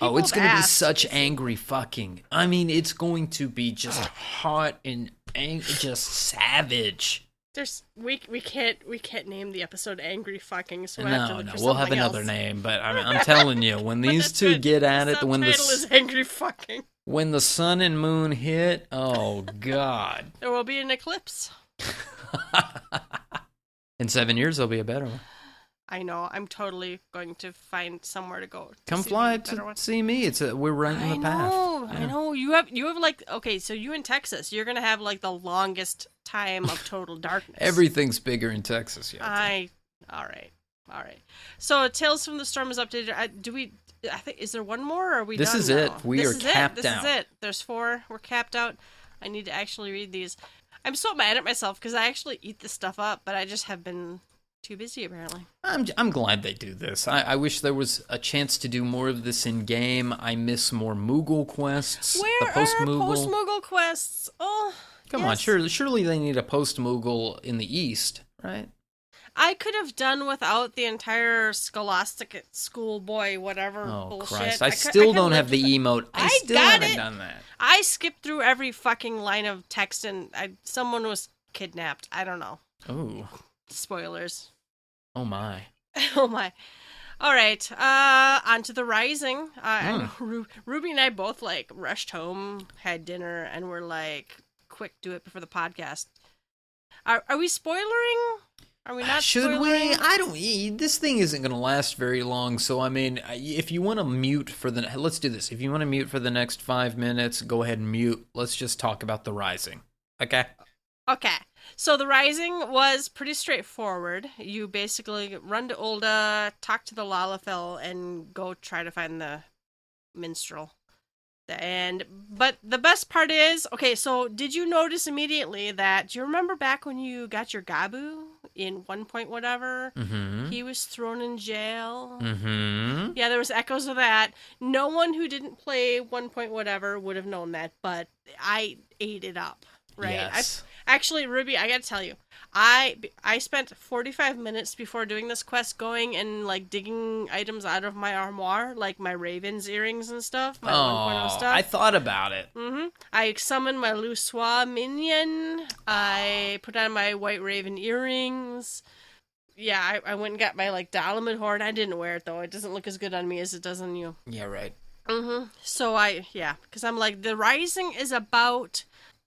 oh, it's going gonna be such angry fucking. I mean, it's going to be just hot and ang- just savage. There's we we can't we can't name the episode "Angry Fucking." So we'll have No, no, we'll have another else. name, but I'm, I'm telling you, when these two good. get at the it, when the subtitle s- is "Angry Fucking," when the sun and moon hit, oh god! there will be an eclipse. In seven years, there'll be a better one. I know. I'm totally going to find somewhere to go. to Come fly to one. see me. It's a we're right in the path. know, I know. You have you have like okay, so you in Texas, you're gonna have like the longest time of total darkness. Everything's bigger in Texas. Yeah. I all right, all right. So Tales from the Storm is updated. I, do we? I think is there one more? Or are we? This done is now? it. We This are is capped it. This out. is it. There's four. We're capped out. I need to actually read these. I'm so mad at myself because I actually eat this stuff up, but I just have been too busy apparently. I'm I'm glad they do this. I, I wish there was a chance to do more of this in game. I miss more Moogle quests. Where the post are Moogle. post Moogle quests? Oh, Come on, surely surely they need a post Moogle in the east, right? I could have done without the entire Scholastic schoolboy whatever Oh bullshit. Christ! I, could- still could don't have the emote. I, I still haven't it. done that. I skipped through every fucking line of text and I, someone was kidnapped. I don't know. Oh, Spoilers. oh my! oh my. All right, uh, on to the Rising. Uh, I Hmm. Ru- Ruby and I both like rushed home, had dinner, and we're like, "Quick, do it before the podcast." Are are we spoilering? Are we uh, not? Should we? I don't. This thing isn't going to last very long. So I mean, if you want to mute for the, let's do this. If you want to mute for the next five minutes, go ahead and mute. Let's just talk about the Rising. Okay. Okay. So the Rising was pretty straightforward. You basically run to Ul'dah, talk to the Lalafell, and go try to find the minstrel. And but the best part is, okay, so did you notice immediately that do you remember back when you got your Goobbue in one point whatever? Mm-hmm. He was thrown in jail. Mm-hmm. Yeah, there was echoes of that. No one who didn't play one point whatever would have known that, but I ate it up. Right? I Yes. Actually, Ruby, I gotta tell you, I I spent forty five minutes before doing this quest going and like digging items out of my armoire, like my Raven's earrings and stuff, my 1.0 Oh, stuff. I thought about it. Mm-hmm. I summoned my Luswa minion. I put on my White Raven earrings. Yeah, I, I went and got my like Dalamud horn. I didn't wear it though. It doesn't look as good on me as it does on you. Yeah, right. Mm-hmm. So I, yeah, because I'm like, the Rising is about,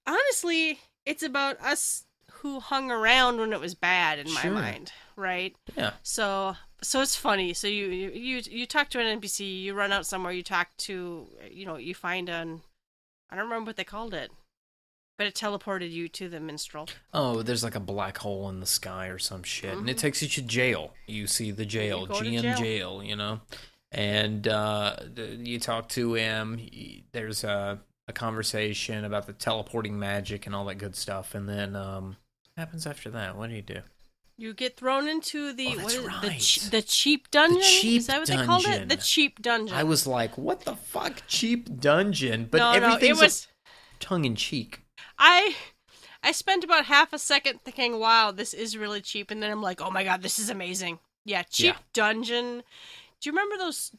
honestly, it's about us who hung around when it was bad in my Sure. mind, right? Yeah. So, so it's funny. So you, you, you, talk to an NPC, you run out somewhere, you talk to, you know, you find an, I don't remember what they called it, but it teleported you to the minstrel. Oh, there's like a black hole in the sky or some shit, and it Mhm. takes you to jail. You see the jail, GM jail. jail. you know, and uh, you talk to him. There's a a conversation about the teleporting magic and all that good stuff, and then um, what happens after that? What do you do? You get thrown into the Oh, that's what is it? the, right. the cheap dungeon. cheap is that what they called it? dungeon. The cheap dungeon. I was like, what the fuck, cheap dungeon? But no, no, everything's was. tongue in cheek. I I spent about half a second thinking, "Wow, this is really cheap," and then I'm like, "Oh my god, this is amazing!" Yeah, cheap Yeah. dungeon. Do you remember those?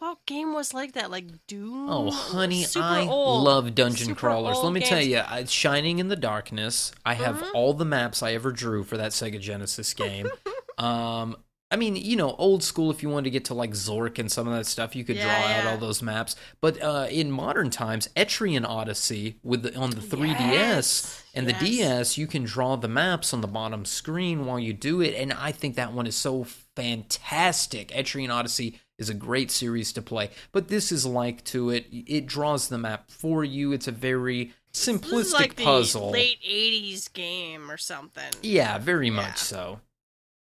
What, game was like that? Like Doom. Oh, honey, Super I old. love dungeon Super crawlers. Let me tell you, I, Shining in the Darkness. I have Mhm. all the maps I ever drew for that Sega Genesis game. um, I mean, you know, old school. If you wanted to get to like Zork and some of that stuff, you could Yeah, draw out all those maps. But uh, in modern times, Etrian Odyssey with the, on the 3DS Yes, and the yes. DS, you can draw the maps on the bottom screen while you do it, and I think that one is so fantastic. Etrian Odyssey is a great series to play, but this is like to it. It draws the map for you. It's a very simplistic like puzzle. the late '80s game or something. Yeah, very Yeah. much so.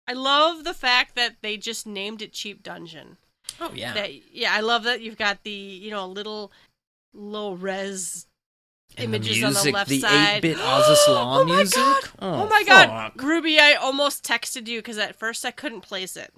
I love the fact that they just named it Cheap Dungeon. Oh yeah. That yeah, I love that you've got the you know little low res and the images on the music, left the side. 8-bit Azazla oh my music. God. Oh, Oh, my god, fuck. Ruby! I almost texted you because at first I couldn't place it.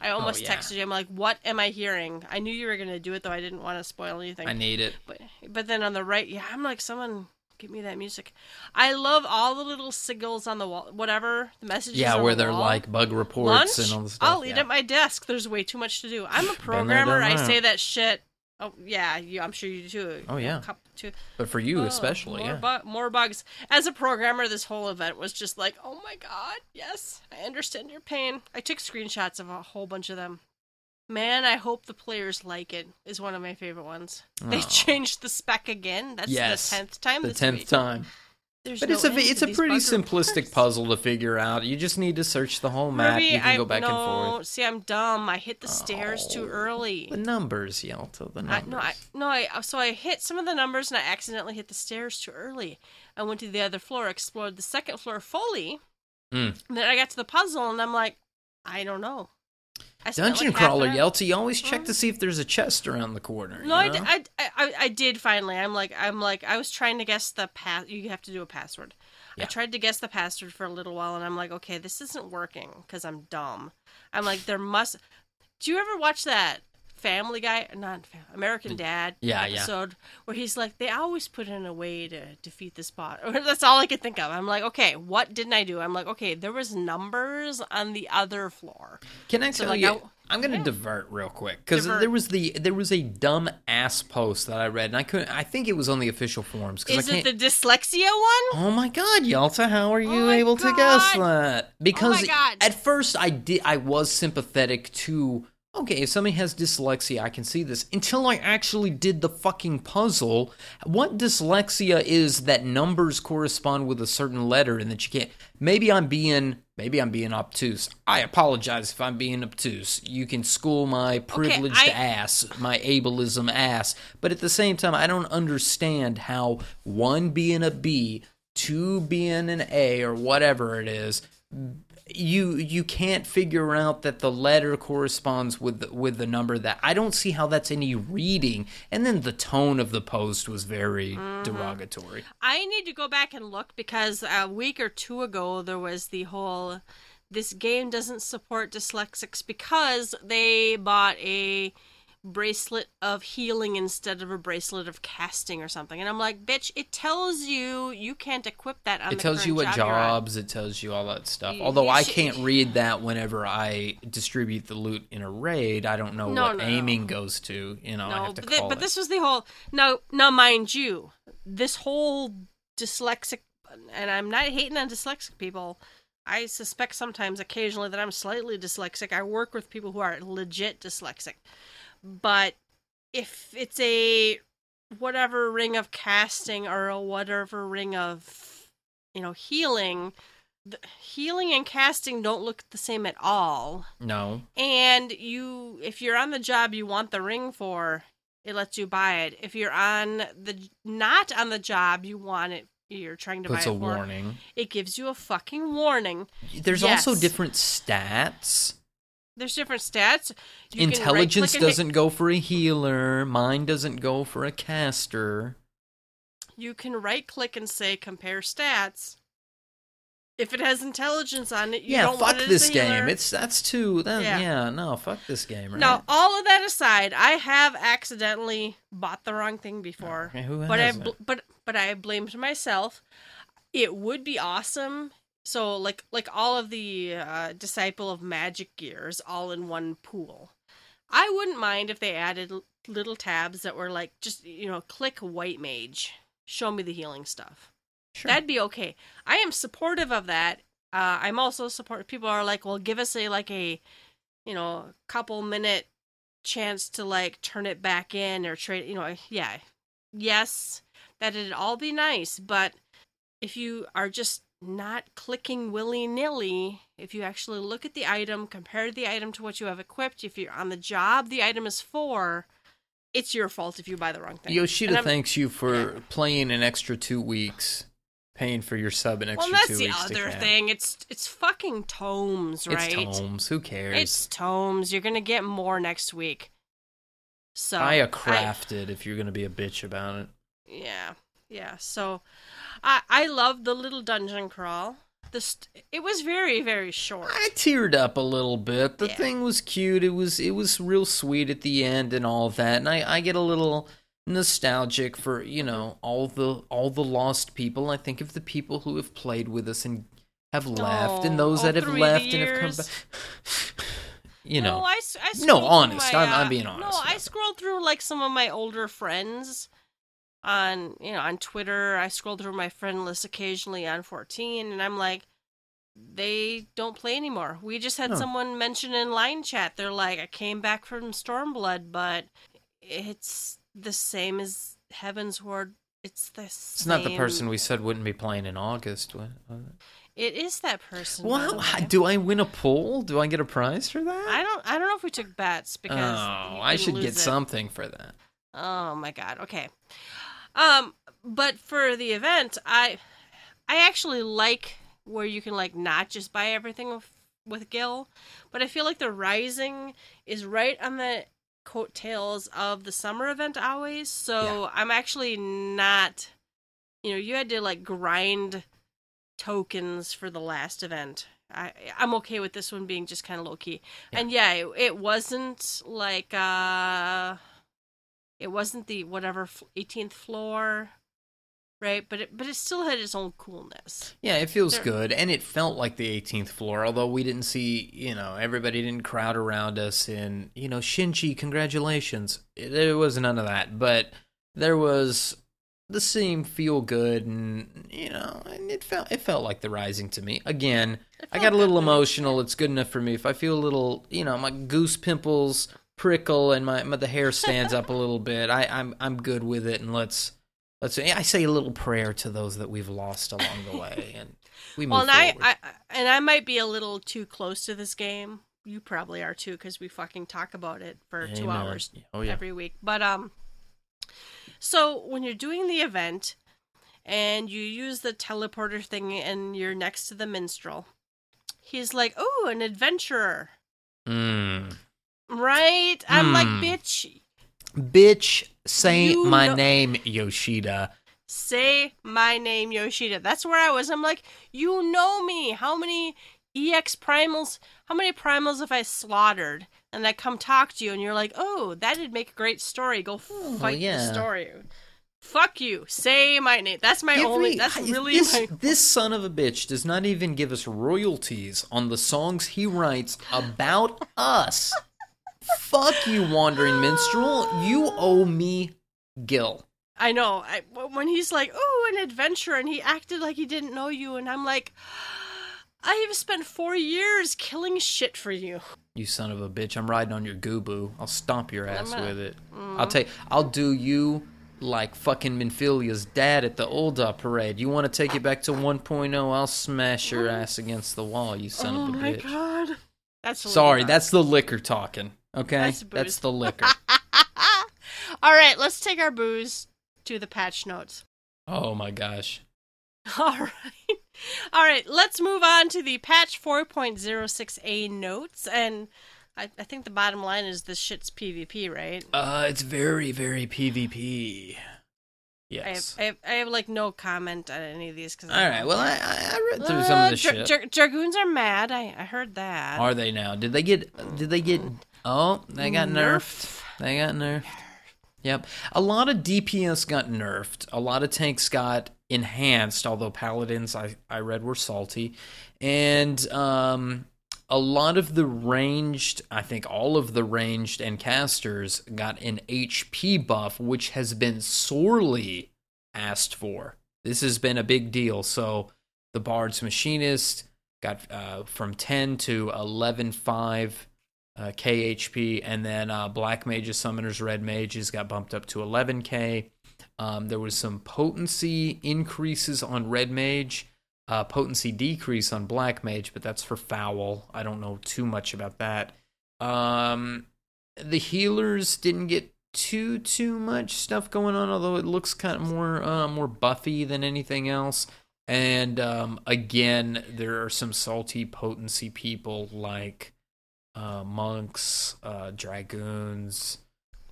I oh, almost Oh, yeah. texted you. I'm like, "What am I hearing?" I knew you were gonna do it though. I didn't want to spoil anything. I need it. But but then on the right, yeah, I'm like, someone give me that music. I love all the little signals on the wall. Whatever the messages. Yeah, on where the they're wall. like bug reports Lunch. and all the stuff. I'll eat at my desk. There's way too much to do. I'm a programmer. I say that shit. Oh yeah, you, I'm sure you do too. Oh, yeah. Too. But for you Oh, especially, more yeah. bu- more bugs. As a programmer, this whole event was just like, oh my god, yes, I understand your pain. I took screenshots of a whole bunch of them. Man, I hope the players like it. Is one of my favorite ones. They changed the spec again. That's Yes, the tenth time. the tenth week. time. There's But no it's a it's a pretty simplistic reports. puzzle to figure out. You just need to search the whole map. Ruby, you can I, go back no, and forth. See, I'm dumb. I hit the stairs too Oh, early. The numbers, Yalta. The I, numbers. no, I, no, I, so I hit some of the numbers and I accidentally hit the stairs too early. I went to the other floor, explored the second floor fully. Mm. And then I got to the puzzle and I'm like, I don't know. I Dungeon crawler, an hour- Yalta. You always check to see if there's a chest around the corner. No, I, d-? I, I, I, I did finally. I'm like I'm like I was trying to guess the pass. You have to do a password. I tried to guess the password for a little while, and I'm like, okay, this isn't working because I'm dumb. I'm like, there must. Do you ever watch that Family Guy? Not American Dad. Yeah, yeah. episode where he's like, they always put in a way to defeat this bot. That's all I could think of. I'm like, okay, what didn't I do? I'm like, okay, there was numbers on the other floor. Can I So, tell like, you? I- I'm gonna yeah. divert real quick because there was the there was a dumb ass post that I read and I couldn't. I think it was on the official forums because Is it the dyslexia one? Oh my god, Yalta, how are you oh my able to guess that? Oh because God. at first I did I was sympathetic to okay, if somebody has dyslexia, I can see this. Until I actually did the fucking puzzle. What dyslexia is that numbers correspond with a certain letter and that you can't maybe I'm being maybe I'm being obtuse. I apologize if I'm being obtuse. You can school my privileged I- ass, my ableism ass. But at the same time, I don't understand how one being a B, two being an A, or whatever it is, you you can't figure out that the letter corresponds with the, with the number that I don't see how that's any reading. And then the tone of the post was very mm-hmm. derogatory. I need to go back and look because a week or two ago there was the whole this game doesn't support dyslexics because they bought a bracelet of healing instead of a bracelet of casting or something. And I'm like, bitch, it tells you you can't equip that on It the tells you what job jobs, it tells you all that stuff. You- Although you I should- can't read that whenever I distribute the loot in a raid, I don't know No, what no, aiming no. goes to. You know, I have to but, call but it. this was the whole now now mind you, this whole dyslexic and I'm not hating on dyslexic people. I suspect sometimes occasionally that I'm slightly dyslexic. I work with people who are legit dyslexic. But if it's a whatever ring of casting or a whatever ring of you know healing, the, healing and casting don't look the same at all. No, and you if you're on the job you want the ring for it lets you buy it. If you're on the not on the job you want it you're trying to puts buy a it for warning. it gives you a fucking warning. There's also different stats. There's different stats You Intelligence right-click and hit- doesn't go for a healer. Mine doesn't go for a caster. you can right click and say compare stats if it has intelligence on it you yeah, don't fuck want it this game. It's that's too. That, Yeah. yeah. no, fuck this game. Right? now all of that aside i have accidentally bought the wrong thing before Okay, who but I bl- but but I blamed myself. It would be awesome. So like like all of the uh, disciple of magic gears all in one pool. I wouldn't mind if they added l- little tabs that were like just you know click white mage, show me the healing stuff. Sure. That'd be okay. I am supportive of that. Uh, I'm also support. People are like, well, give us a like a, you know, couple minute chance to like turn it back in or trade. You know, yeah, yes, that'd all be nice. But if you are just not clicking willy nilly, if you actually look at the item, compare the item to what you have equipped, if you're on the job the item is for, it's your fault if you buy the wrong thing. Yoshida thanks you for playing an extra two weeks, paying for your sub an extra Well, that's two the weeks. to other thing. It's it's fucking tomes, right? It's tomes. Who cares? It's tomes. You're gonna get more next week. So a crafted if you're gonna be a bitch about it. yeah, yeah. So I I love the little dungeon crawl. This it was very very short. I teared up a little bit. The Yeah. thing was cute. It was it was real sweet at the end and all that. And I, I get a little nostalgic for you know all the all the lost people. I think of the people who have played with us and have left, and Oh, those that have left and have come back. you know, no, I, I No, honest. my, I'm- I'm uh, being No, I scrolled through like some of my older friends on you know on Twitter. I scroll through my friend list occasionally on 14, and I'm like, they don't play anymore. We just had No. someone mention in line chat. They're like, I came back from Stormblood, but it's the same as Heavensward. It's the it's not the person we said wouldn't be playing in August. It is that person. Well, do I win a poll? Do I get a prize for that? I don't. I don't know if we took bets because. oh, I should get it. something for that. Oh my god. Okay. Um but for the event, I I actually like where you can like not just buy everything with, with Gil, but I feel like the Rising is right on the coattails of the summer event always. So Yeah. I'm actually not. You know, you had to like grind tokens for the last event. I I'm okay with this one being just kind of low key. Yeah. And yeah, it, it wasn't like uh it wasn't the whatever 18th floor, right? But it but it still had its own coolness. Yeah, it feels There- good, and it felt like the 18th floor. Although we didn't see, you know, everybody didn't crowd around us, and you know, Shinji, congratulations. There was none of that, but there was the same feel good, and you know, and it felt it felt like the Rising to me. Again, I got a little emotional. It's good enough for me. If I feel a little, you know, my goose pimples prickle and my, my the hair stands up a little bit, I, I'm I'm good with it. And let's let's. I say a little prayer to those that we've lost along the way, and we Well, and I. I and I might be a little too close to this game. You probably are too, because we fucking talk about it for two hours Oh yeah. every week. But um, so when you're doing the event and you use the teleporter thing and you're next to the minstrel, he's like, "Oh, an adventurer." Mm. Right? I'm like, Hmm. bitch, Bitch, say You my know- name, Yoshida. say my name, Yoshida. That's where I was. I'm like, you know me. How many EX primals, how many primals have I slaughtered? And I come talk to you, and you're like, oh, that'd make a great story. Go Oh, fight yeah. the story. Fuck you. Say my name. That's my Give only. me- that's really this, my. this son of a bitch does not even give us royalties on the songs he writes about us. Fuck you, wandering minstrel. You owe me Gil. I know. I, when he's like, oh, an adventurer, and he acted like he didn't know you, and I'm like, I have spent four years killing shit for you. You son of a bitch. I'm riding on your goobbue. I'll stomp your ass a- with it. Mm. I'll take. I'll do you like fucking Minfilia's dad at the Ul'dah parade. You want to take it back to 1.0? I'll smash your ass against the wall, you son oh of a bitch. Oh my god. That's Sorry, that's the liquor talking. Okay? That's That's, the liquor. All right, let's take our booze to the patch notes. oh my gosh. All right. All right, let's move on to the patch 4.06a notes. And I, I think the bottom line is this shit's PvP, right? Uh, it's very, very PvP. I have, Yes. I, have, I have like no comment on any of these because All right. Well, I, I read through some of the shit. Dragoons are mad. I, I heard that. Are they now? Did they get? Did they get? Oh, they got nerfed. Nerf. They got nerfed. Yep. A lot of DPS got nerfed. A lot of tanks got enhanced. Although paladins, I I read were salty, and um, a lot of the ranged, I think all of the ranged and casters got an HP buff, which has been sorely asked for. This has been a big deal. So the Bard's Machinist got uh, from 10 to 11.5 uh, KHP, and then uh, Black Mages, Summoners, Red Mages got bumped up to 11K. Um, there was some potency increases on Red Mage, uh, potency decrease on Black Mage, but that's for Foul. I don't know too much about that. Um, the healers didn't get too too much stuff going on, although it looks kind of more uh, more buffy than anything else. And um, again, there are some salty potency people like uh, monks, uh, dragoons.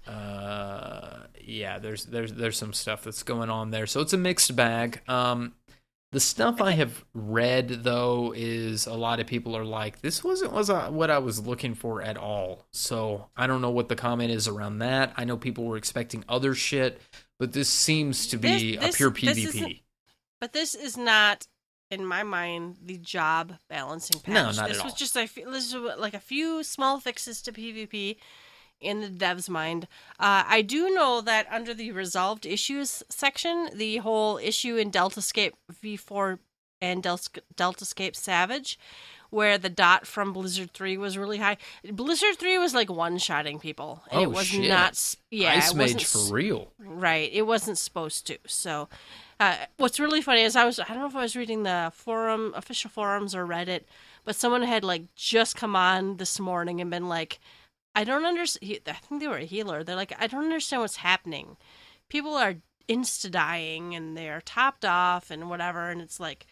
Uh, yeah, there's there's there's some stuff that's going on there, so it's a mixed bag. Um, the stuff I have read though is a lot of people are like, this wasn't was uh, what I was looking for at all. So I don't know what the comment is around that. I know people were expecting other shit, but this seems to be This- a pure this- this PvP. But this is not, in my mind, the job balancing patch. No, not this at was all. just a few, this was like a few small fixes to PvP in the dev's mind. Uh, I do know that under the resolved issues section, the whole issue in Deltascape V4 and Del- Deltascape Savage, where the dot from Blizzard 3 was really high. Blizzard 3 was like one shotting people. And it Oh, was shit. not. Yeah, Ice it Mage for real. Right. It wasn't supposed to. So, uh, what's really funny is I was, I don't know if I was reading the forum, official forums or Reddit, but someone had like just come on this morning and been like, I don't understand. I think they were a healer. They're like, I don't understand what's happening. People are insta dying and they're topped off and whatever. And it's like,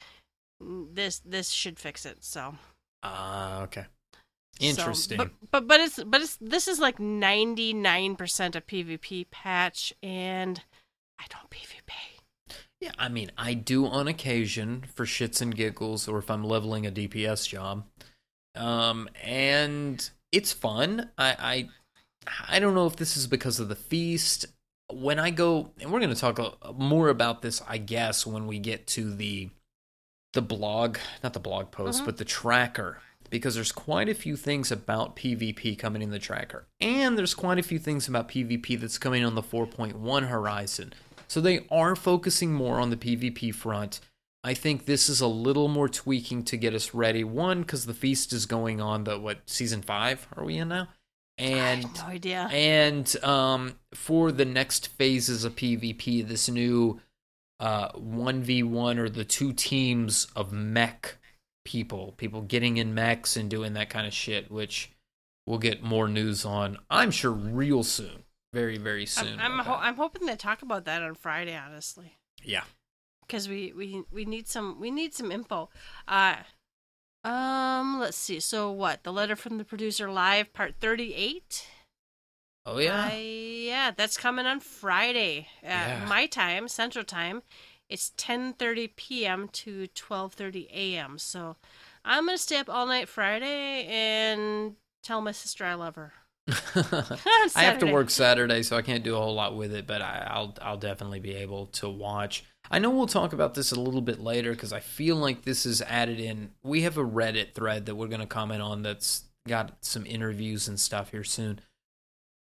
this, this should fix it. So, Ah, okay. Interesting. So, but, but but it's but it's this is like ninety nine percent of PvP patch, and I don't PvP. Yeah, I mean, I do on occasion for shits and giggles, or if I'm leveling a DPS job. Um, and it's fun. I, I, I don't know if this is because of the feast. When I go, and we're going to talk a, more about this, I guess, when we get to the, the blog, not the blog post, Mhm. but the tracker, because there's quite a few things about PvP coming in the tracker, and there's quite a few things about PvP that's coming on the 4.1 horizon. So they are focusing more on the PvP front. I think this is a little more tweaking to get us ready. One, because the feast is going on. The what season five are we in now? And I have no idea. and um, for the next phases of PvP, this new uh, 1v1 or the two teams of mech people, people getting in mechs and doing that kind of shit, which we'll get more news on, I'm sure, real soon. Very, very soon. I'm I'm, ho- I'm hoping they talk about that on Friday, honestly, yeah. because we, we we need some we need some info. Uh, um, let's see. So what? The letter from the producer live, part thirty eight. Oh, yeah. yeah, that's coming on Friday. Uh, Yeah. My time, Central Time. It's 10:30 p.m. to 12:30 a.m. So I'm gonna stay up all night Friday and tell my sister I love her. I have to work Saturday, so I can't do a whole lot with it. But I, I'll I'll definitely be able to watch. I know we'll talk about this a little bit later because I feel like this is added in. We have a Reddit thread that we're going to comment on that's got some interviews and stuff here soon.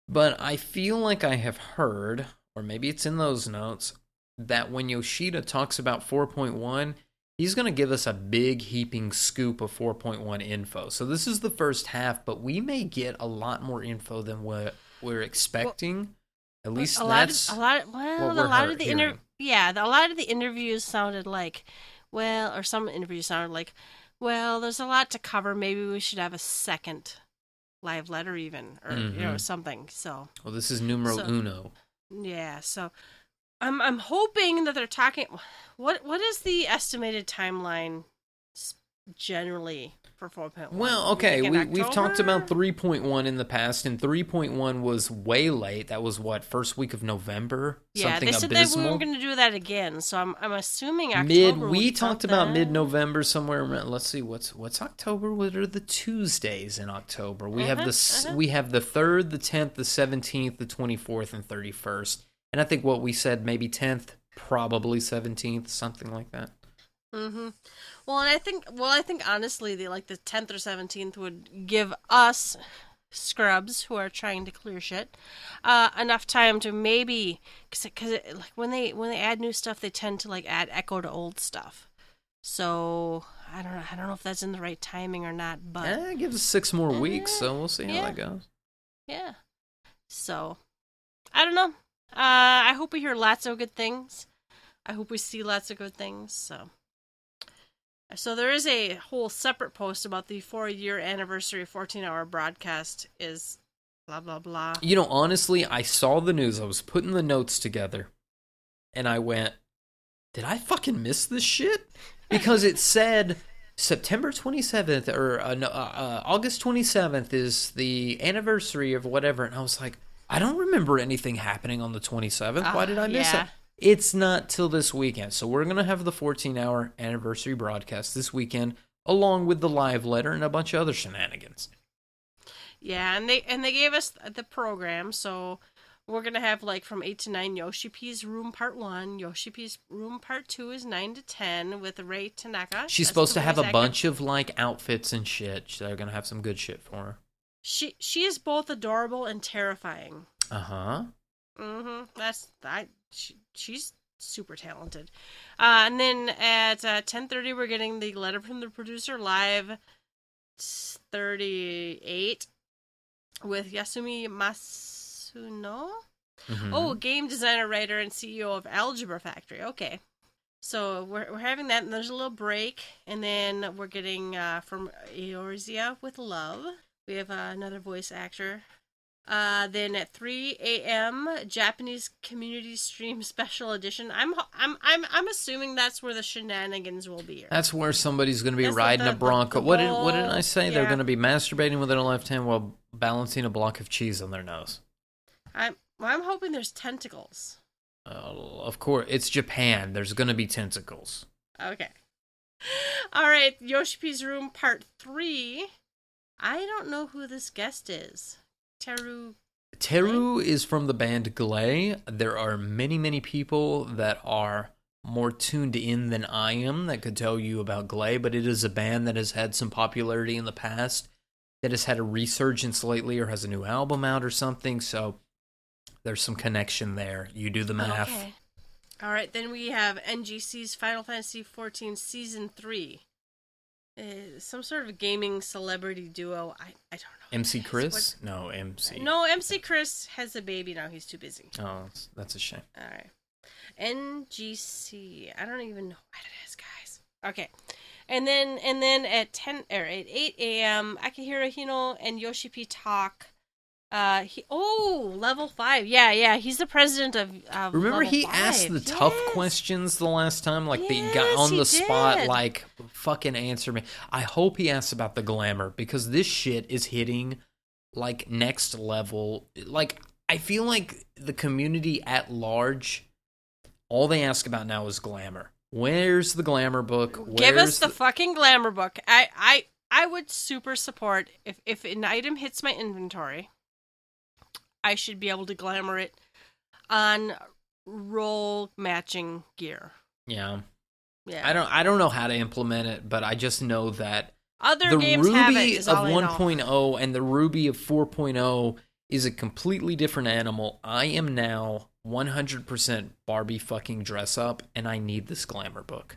But I feel like I have heard, or maybe it's in those notes, that when Yoshida talks about 4.1, he's going to give us a big heaping scoop of 4.1 info. So this is the first half, but we may get a lot more info than what we're expecting. At least a lot of, a lot well what a lot of the inter- yeah the, a lot of the interviews sounded like well or some interviews sounded like well there's a lot to cover maybe we should have a second live letter even or you know Mhm. something so well. This is numero So- uno. yeah so i'm i'm hoping that they're talking what what is the estimated timeline generally for 4.1 Well, okay, we, we've talked about 3.1 in the past, and 3.1 was way late. That was what first week of November. yeah Something they said abysmal. that we were going to do that again so i'm i'm assuming October mid we talked about mid-november somewhere around let's see what's what's october what are the tuesdays in october we have the Uh-huh, uh-huh. we have the 3rd the 10th the 17th the 24th and 31st and i think what we said maybe 10th probably 17th something like that Mm-hmm. Well, and I think, well, I think honestly, the like the tenth or seventeenth would give us scrubs who are trying to clear shit uh, enough time to maybe because like when they when they add new stuff, they tend to like add echo to old stuff. So I don't know. I don't know if that's in the right timing or not, but eh, it gives us six more weeks so we'll see how yeah. that goes yeah. So I don't know. Uh, I hope we hear lots of good things. I hope we see lots of good things. So, so there is a whole separate post about the four-year anniversary 14-hour broadcast. Is blah blah blah. you know honestly i saw the news i was putting the notes together and i went did i fucking miss this shit because it said September 27th or uh, uh, uh, August 27th is the anniversary of whatever. And I was like, I don't remember anything happening on the 27th. Why Ah, did I miss yeah. it? It's not till this weekend. So we're going to have the 14 hour anniversary broadcast this weekend, along with the live letter and a bunch of other shenanigans. Yeah, and they and they gave us the program, so we're gonna have like from eight to nine Yoshi P's room part one. Yoshi P's room part two is nine to ten with Ray Tanaka. She's That's supposed to have a bunch of like outfits and shit. They're going to have some good shit for her. She she is both adorable and terrifying. Uh huh. Mm-hmm. That's I. She, she's super talented. Uh, and then at uh, ten thirty, we're getting the letter from the producer live. Thirty eight, with Yasumi Matsuno. Mhm. Oh, game designer, writer, and CEO of Algebra Factory. Okay. So we're, we're having that, and there's a little break, and then we're getting uh, from Eorzea with Love. We have uh, another voice actor Uh, then at 3 a.m., Japanese Community Stream Special Edition. I'm I'm I'm I'm assuming that's where the shenanigans will be. That's where somebody's going to be That's riding the- a Bronco. the what did what did I say? They're going to be masturbating with their left hand while balancing a block of cheese on their nose. I'm well, I'm hoping there's tentacles. Uh, of course, it's Japan. There's going to be tentacles. Okay. All right, Yoshi P's Room Part Three. I don't know who this guest is. Teru. Teru is from the band Glay. There are many, many people that are more tuned in than I am that could tell you about Glay, but it is a band that has had some popularity in the past, that has had a resurgence lately, or has a new album out or something. So there's some connection there. You do the math. Okay. All right, then we have NGC's Final Fantasy XIV Season Three. Uh, some sort of gaming celebrity duo. I I don't know. MC What- Chris? No, MC. No, MC Chris has a baby now. He's too busy. Oh, that's a shame. All right. NGC. I don't even know what it is, guys. Okay. And then and then at ten or at eight a.m. Akihiro Hino and Yoshi P talk. Uh, he oh level five. Yeah, yeah. He's the president of. of Remember, he five. asked the tough questions the last time, like the guy Yes, on he the spot, like fucking answer me. I hope he asks about the glamour because this shit is hitting like next level. Like I feel like the community at large, all they ask about now is glamour. Where's the glamour book? Where's Give us the, fucking glamour book. I I I would super support if if an item hits my inventory, I should be able to glamour it on role matching gear. yeah. Yeah. I don't I don't know how to implement it, but I just know that Other the games have it. Ruby of all I know. 1.0 and the Ruby of 4.0 is a completely different animal. I am now 100% Barbie fucking dress up, and I need this glamour book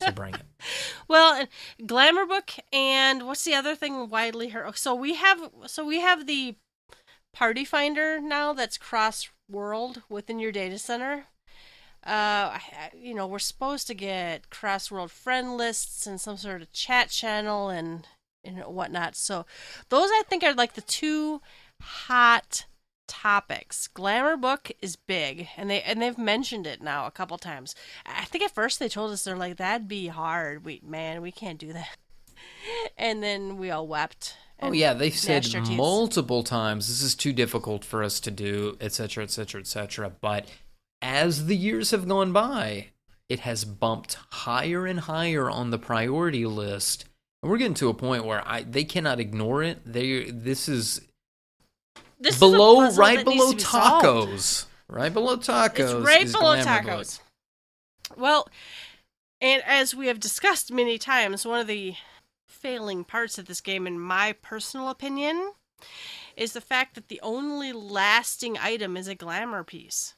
to bring it. Well, glamour book and what's the other thing widely heard? Oh, so we have so we have the party finder now that's cross world within your data center. Uh, you know, we're supposed to get cross world friend lists and some sort of chat channel and and whatnot. So those I think are like the two hot topics. Glamour book is big, and they and they've mentioned it now a couple times. I think at first they told us they're like that'd be hard. We man, we can't do that. And then we all wept. Oh yeah, they've said multiple times this is too difficult for us to do, etc., etc., etc. But as the years have gone by, it has bumped higher and higher on the priority list, and we're getting to a point where I they cannot ignore it. They this is This is below, puzzle right below be solved. tacos, right below tacos. It's right is below Book. tacos. Well, and as we have discussed many times, one of the failing parts of this game, in my personal opinion, is the fact that the only lasting item is a glamour piece.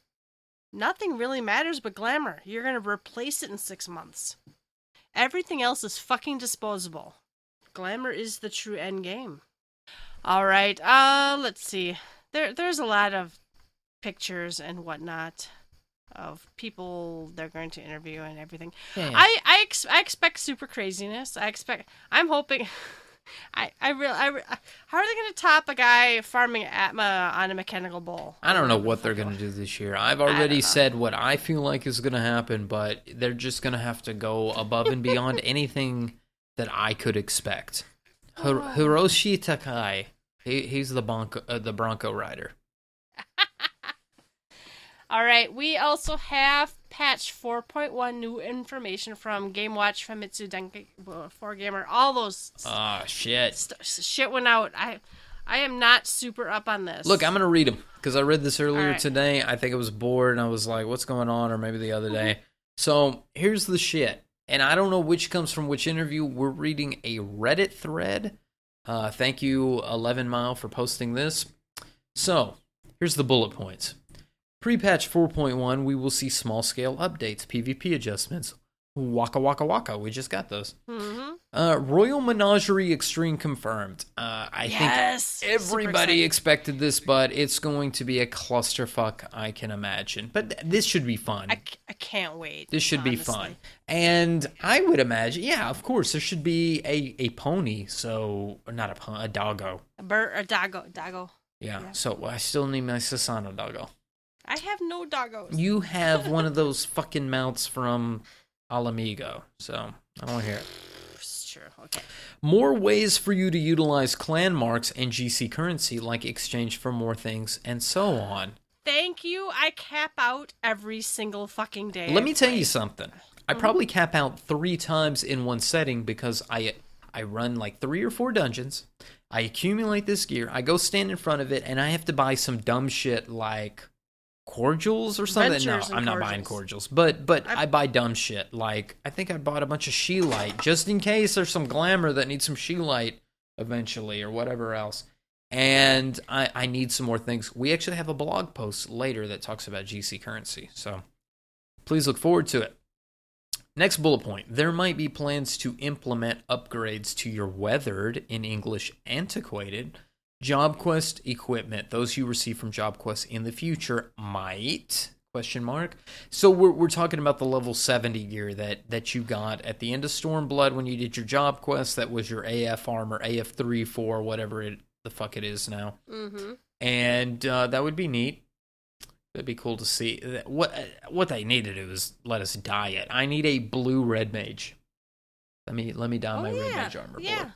Nothing really matters but glamour. You're going to replace it in six months. Everything else is fucking disposable. Glamour is the true end game. All right. Uh, let's see. There, there's a lot of pictures and whatnot of people they're going to interview and everything. Yeah. I I, ex- I expect super craziness. I expect. I'm hoping. I I real I re- how are they going to top a guy farming Atma on a mechanical bull? I don't know what they're going to do this year. I've already said what I feel like is going to happen, but they're just going to have to go above and beyond anything that I could expect. Hir- Oh. Hiroshi Takai, he, he's the Bronco, uh, the Bronco rider. All right, we also have patch 4.1 new information from Game Watch, Famitsu, Dengeki, uh, 4Gamer, all those Ah, shit. st- shit went out. I I am not super up on this. Look, I'm going to read them because I read this earlier Alright. today. I think I was bored and I was like, what's going on? Or maybe the other day. So here's the shit. And I don't know which comes from which interview. We're reading a Reddit thread. Uh, thank you, 11 Mile, for posting this. So here's the bullet points. Pre patch 4.1, we will see small scale updates, PvP adjustments. Waka Waka Waka, we just got those. hmm Uh, Royal Menagerie Extreme confirmed. Uh, I Yes! think everybody expected this, but it's going to be a clusterfuck, I can imagine. But th- this should be fun. I, c- I can't wait. this should be fun. And I would imagine, yeah, of course, there should be a, a pony, so, not a pony, a doggo. A bird, a doggo, doggo. Yeah. Yeah. So I still need my Susano doggo. I have no doggos. You have one of those fucking mounts from Ala Mhigo, so I don't hear it. Sure. Okay. More ways for you to utilize clan marks and GC currency, like exchange for more things and so on. Thank you. I cap out every single fucking day. Let me tell you something. I mm-hmm. probably cap out three times in one setting because I I run like three or four dungeons. I accumulate this gear. I go stand in front of it, and I have to buy some dumb shit like cordials or something. No, I'm not buying cordials. cordials, but but I, I- buy dumb shit like I think I bought a bunch of she light just in case there's some glamour that needs some she light eventually or whatever else. And I, I need some more things. We actually have a blog post later that talks about GC currency, so please look forward to it. Next bullet point there might be plans to implement upgrades to your weathered, in English, antiquated job quest equipment. Those you receive from job quests in the future might question mark. So we're we're talking about the level 70 gear that that you got at the end of Stormblood when you did your job quest that was your AF armor, AF3 4 whatever it the fuck it is now Mm-hmm. and uh, that would be neat. That'd be cool to see. What what they need to do is let us dye it. I need a blue red mage. Let me let me dye Oh my red mage armor. yeah.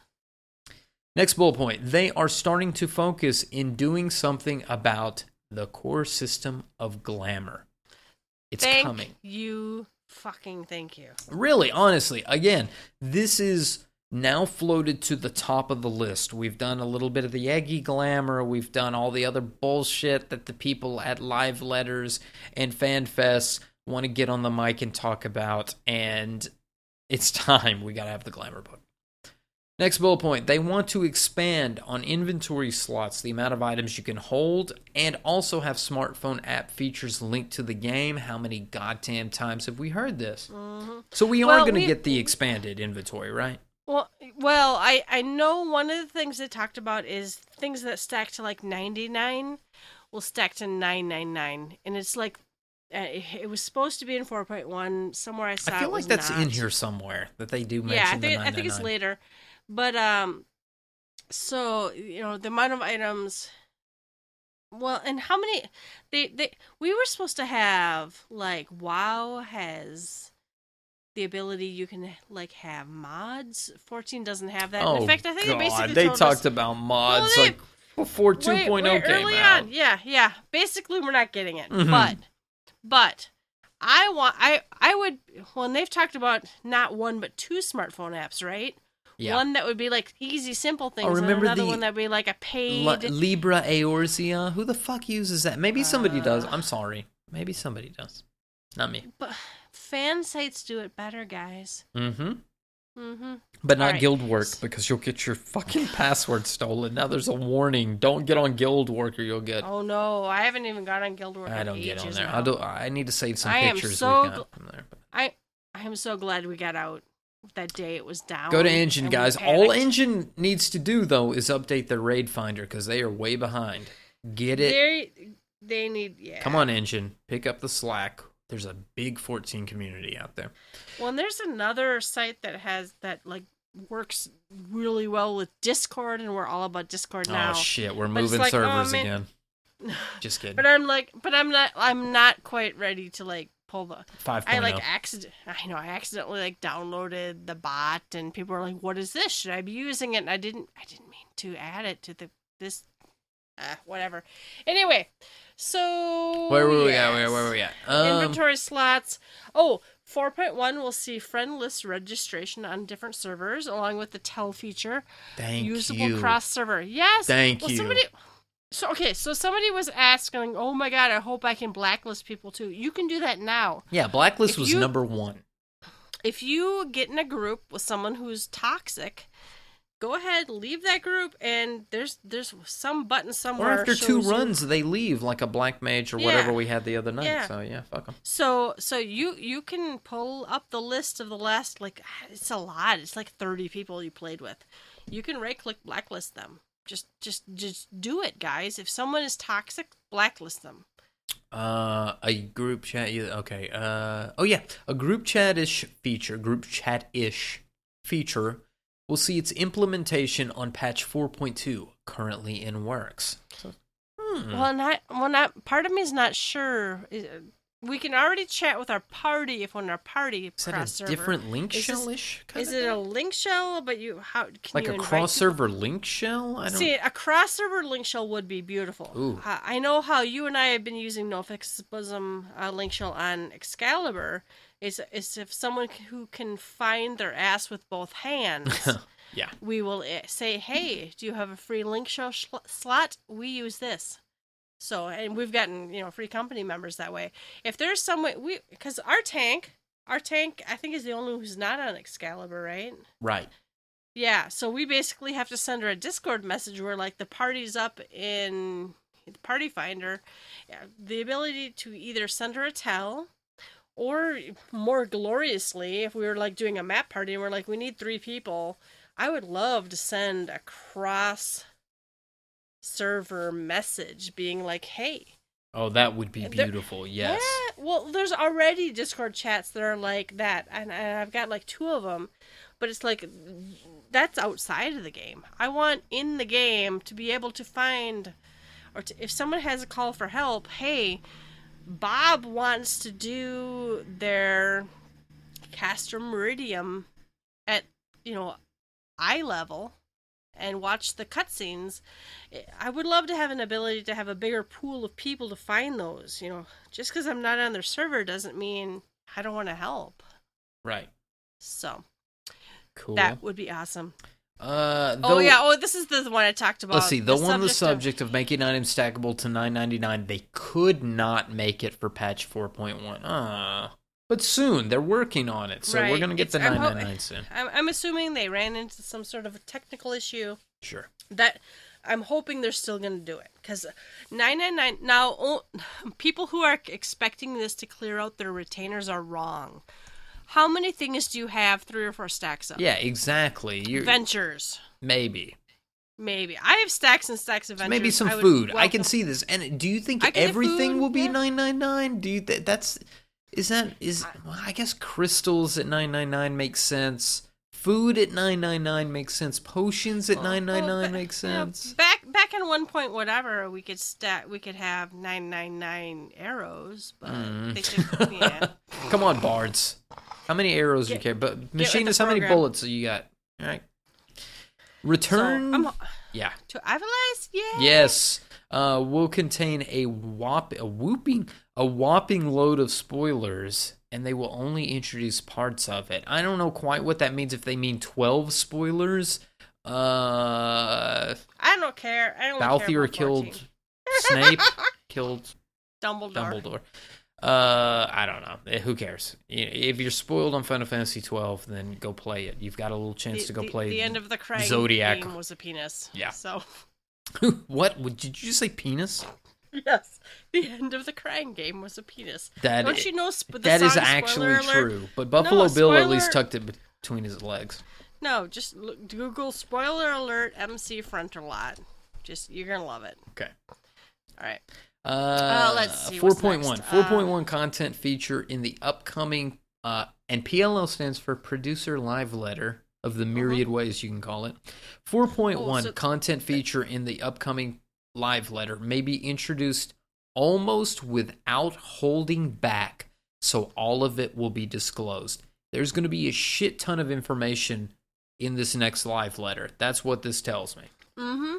Next bullet point: They are starting to focus in doing something about the core system of glamour. It's Thank coming. you. Fucking thank you. Really, honestly, again, this is now floated to the top of the list. We've done a little bit of the egi glamour. We've done all the other bullshit that the people at live letters and fan fests want to get on the mic and talk about. And it's time. We got to have the glamour book. Next bullet point they want to expand on inventory slots, the amount of items you can hold, and also have smartphone app features linked to the game. How many goddamn times have we heard this? hmm So we are going to get the expanded inventory, right? Well, well, I I know one of the things they talked about is things that stack to like ninety nine will stack to nine nine nine, and it's like uh, it, was supposed to be in four point one. Somewhere I saw. I feel like that's in here somewhere that they do mention Yeah, I think I think it's later, but um, so you know the amount of items. Well, and how many? They they we were supposed to have like WoW has the ability you can like have mods. Fourteen doesn't have that. Oh, in fact, I think they God, basically they talked us, about mods they- like before Wait, 2.0 wait, came early out. on. Yeah, yeah. Basically, we're not getting it, Mhm. but but I want I I would. Well, and they've talked about not one but two smartphone apps, right? Yeah. One that would be like easy, simple things, remember and another the- one that'd be like a paid. Li- Libra Eorzea. Who the fuck uses that? Maybe somebody does. Uh. I'm sorry. Maybe somebody does. Not me. but fan sites do it better, guys. Mm-hmm. Mm-hmm. But not right. guild work because you'll get your fucking password stolen. Now there's a warning. Don't get on Guildwork or you'll get. Oh no, I haven't even got on Guildwork. I don't get on there. now. I do. I need to save some I am pictures so we've gl- there. But I I am so glad we got out that day. It was down. Go to Enjin, guys. All. Enjin needs to do though is update their raid finder because they are way behind. Get it? They they need yeah. Come on, Enjin. Pick up the slack. There's a big 14 community out there. Well, and there's another site that has that like works really well with Discord, and we're all about Discord oh, now. Oh shit, we're But moving like, oh, servers man- again. Just kidding. but I'm like, but I'm not. I'm not quite ready to like pull the. 5.0. I like accident. I know I accidentally like downloaded the bot, and people were like, "What is this? Should I be using it?" And I didn't. I didn't mean to add it to the this. Uh, whatever. Anyway, so where were we at? Where, where were we at? Um, Inventory slots. Oh, 4.1 will see friend list registration on different servers, along with the tell feature. thank usable you. cross server. Yes. Thank well, you. Somebody. So okay, so somebody was asking, "Oh my god, I hope I can blacklist people too." You can do that now. yeah, Blacklist If was you- number one. If you get in a group with someone who's toxic, go ahead, leave that group, and there's there's some button somewhere. Or after two shows you- runs, they leave like a Black Mage or Yeah. whatever we had the other night. Yeah. So yeah, fuck them. So so you you can pull up the list of the last like it's a lot. It's like 30 people you played with. You can right click blacklist them. Just just just do it, guys. If someone is toxic, blacklist them. Uh, a group chat. Okay. Uh, oh yeah, a group chat-ish feature, group chat-ish feature, will see its implementation on patch 4.2, currently in works. Hmm. Well, not well. Not part of me is not sure. We can already chat with our party if we're in our party is that a server. different link Is shell-ish? Is it a link shell? But you how can like you a cross people? server link shell? I don't. See, a cross server link shell would be beautiful. Ooh. I I know how you and I have been using NoFX Bosom uh, link shell on Excalibur. Is is if someone who can find their ass with both hands, yeah. we will eh, say, "Hey, do you have a free link shell shl- slot? We use this." So, and we've gotten you know free company members that way. If there's some way we because our tank, our tank, I think is the only one who's not on Excalibur, right? Right. Yeah, so we basically have to send her a Discord message where like the party's up in the party finder, Yeah, the ability to either send her a tell or more gloriously if we were like doing a map party and we're like we need 3 people, I would love to send a cross server message being like, "Hey, Oh, that would be There- beautiful. Yes. yeah, well, there's already Discord chats that are like that, and, and I've got like two of them, but it's like that's outside of the game. I want in the game to be able to find, or to, if someone has a call for help, hey, Bob wants to do their Castrum Meridianum at you know eye level and watch the cutscenes. I would love to have an ability to have a bigger pool of people to find those. You know, just because I'm not on their server doesn't mean I don't want to help. Right. So Cool. that would be awesome. uh, oh yeah. Oh, this is the one I talked about. Let's see. The, one on the subject of making items stackable to 9.99, they could not make it for patch 4.1. Ah, but soon they're working on it, so we're gonna get the It's- I'm ho- 9.99 soon. I'm, I'm assuming they ran into some sort of a technical issue Sure. that I'm hoping they're still going to do it because 999 now oh, people who are expecting this to clear out their retainers are wrong. How many things do you have three or four stacks of? Yeah, exactly. You Ventures. maybe Maybe. I have stacks and stacks of ventures. maybe some I food. I can see this. And do you think I can get everything food, will be yeah. 9.99? Do you th- that's is that is well, I guess crystals at 9.99 makes sense. Food at 9.99 makes sense. Potions at Well, 9.99 well, ba- makes you know, sense. back back in one point whatever we could stat we could have 999 arrows, but Mm. they just yeah. Come on, bards. How many arrows do you care? But machinist, how many bullets do you got? All right. So, Return. I'm, yeah. to Ivalice? Yeah. Yes. Uh, will contain a whop a whooping a whopping load of spoilers, and they will only introduce parts of it. I don't know quite what that means. If they mean twelve spoilers, uh, I don't care. I don't care. Balthier about killed Snape, killed Dumbledore. Dumbledore. Uh, I don't know. Eh, Who cares? If you're spoiled on Final Fantasy 12, then go play it. You've got a little chance The, to go the- play the end of the Krang Zodiac. game was a penis. Yeah. So what? Did you just say penis? yes, the end of the crying game was a penis. That Don't you know? Sp- the that is song actually Alert? true. But Buffalo No, Bill at least tucked it between his legs. No, just look, Google spoiler alert MC Frontalot. Just you're gonna love it. Okay. All right. Uh, let's see, what's 4.1. next? Uh, 4.1 content feature in the upcoming, uh, and PLL stands for Producer Live Letter of the myriad ways you can call it. 4.1 Uh-huh. Oh, so- content feature in the upcoming live letter may be introduced almost without holding back, so all of it will be disclosed. There's going to be a shit ton of information in this next live letter. That's what this tells me. Mm-hmm.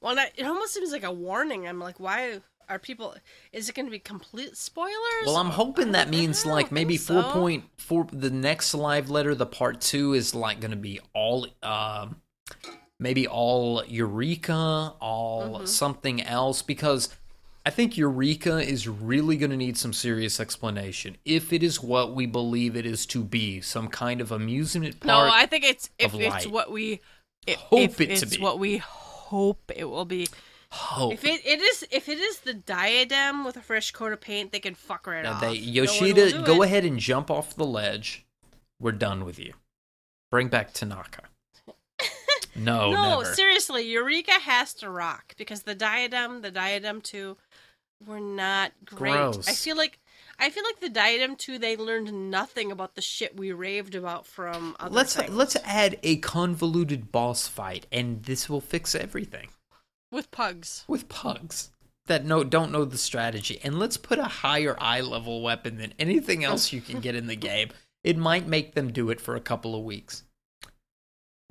Well, that, it almost seems like a warning. I'm like, why are people? Is it going to be complete spoilers? Well, I'm hoping that means like maybe so. four point four. The next live letter, the part two, is like going to be all, um, maybe all Eureka, all Mhm. something else, because I think Eureka is really going to need some serious explanation if it is what we believe it is to be, some kind of amusement park. No. I think it's if it's light. what we Hope it to be. it's be. what we hope it will be. Hope. If it, it is if it is the diadem with a fresh coat of paint, they can fuck right Now off. they, No Yoshida, do go it. ahead and jump off the ledge. We're done with you. Bring back Tanaka. No, no, never. seriously, Eureka has to rock because the diadem, the diadem two, were not great. Gross. I feel like I feel like the diadem two they learned nothing about the shit we raved about from other let's things. let's add a convoluted boss fight, and this will fix everything. With pugs. with pugs that know don't know the strategy and let's put a higher eye level weapon than anything else you can get in the game it might make them do it for a couple of weeks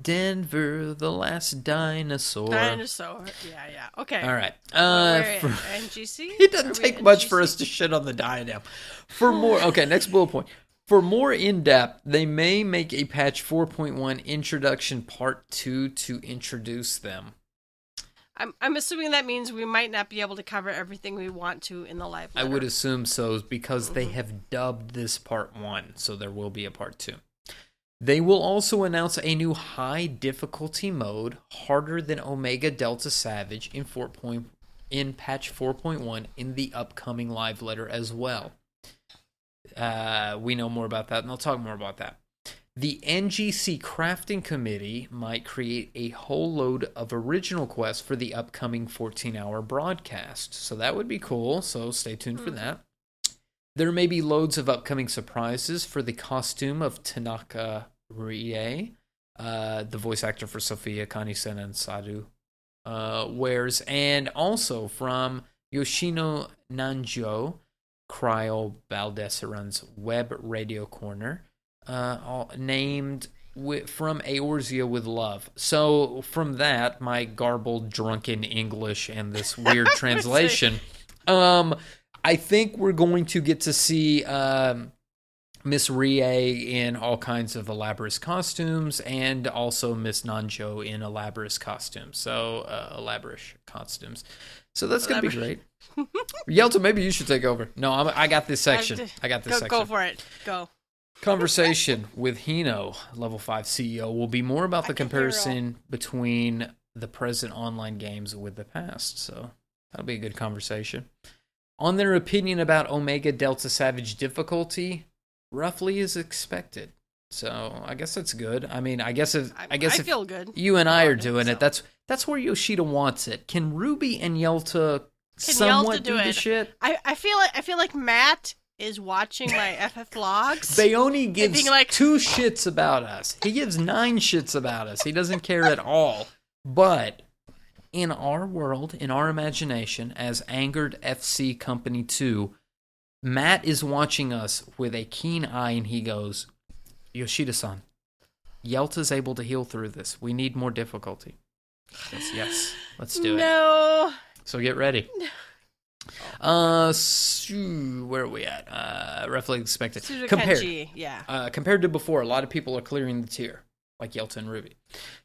denver the last dinosaur Dinosaur. Yeah, yeah. Okay. all right uh for- NGC? it doesn't take much for us to shit on the diadem for more okay next bullet point for more in-depth they may make a patch 4.1 introduction part 2 to introduce them I'm, I'm assuming that means we might not be able to cover everything we want to in the live. I would assume so because they have dubbed this part one, so there will be a part two. They will also announce a new high difficulty mode, harder than Omega Delta Savage in 4. Point, in patch 4.1 in the upcoming live letter as well. Uh, we know more about that, and I'll talk more about that. The NGC Crafting Committee might create a whole load of original quests for the upcoming 14 hour broadcast. So that would be cool. So stay tuned for that. There may be loads of upcoming surprises for the costume of Tanaka Rie, uh, the voice actor for Sophia, Kanisen, and Sadu uh, wears, and also from Yoshino Nanjo, Krile Baldesion's web radio corner, uh, named from Eorzea with Love. So from that, my garbled, drunken English and this weird translation, um, I think we're going to get to see um, Miss Rie in all kinds of elaborate costumes, and also Miss Nanjo in elaborate costumes. So uh, elaborate costumes. So that's gonna be great. Yelta, maybe you should take over. No, I'm, I got this section. I got this Go, section. go for it. Go. Conversation with Hino, level 5 CEO, will be more about the I can hear comparison between the present online games with the past. So that'll be a good conversation. On their opinion about Omega Delta Savage difficulty, roughly as expected. So I guess that's good. I mean, I guess if I, I guess I if feel good. you and I are it, doing so. it, that's that's where Yoshida wants it. Can Ruby and Yelta Can somewhat Yelta do, do the it? shit? I, I feel like I feel like Matt is watching my FF logs. Bayoni gives like- two shits about us. He gives nine shits about us. He doesn't care at all. But in our world, in our imagination, as Angered FC Company 2, Matt is watching us with a keen eye and he goes, Yoshida san, Yelta's able to heal through this. We need more difficulty. Yes, yes. Let's do it. no. So get ready. Uh, where are we at? Uh, roughly expected. Sudo Compared, Kenji, yeah. uh, compared to before, a lot of people are clearing the tier, like Yelta and Ruby.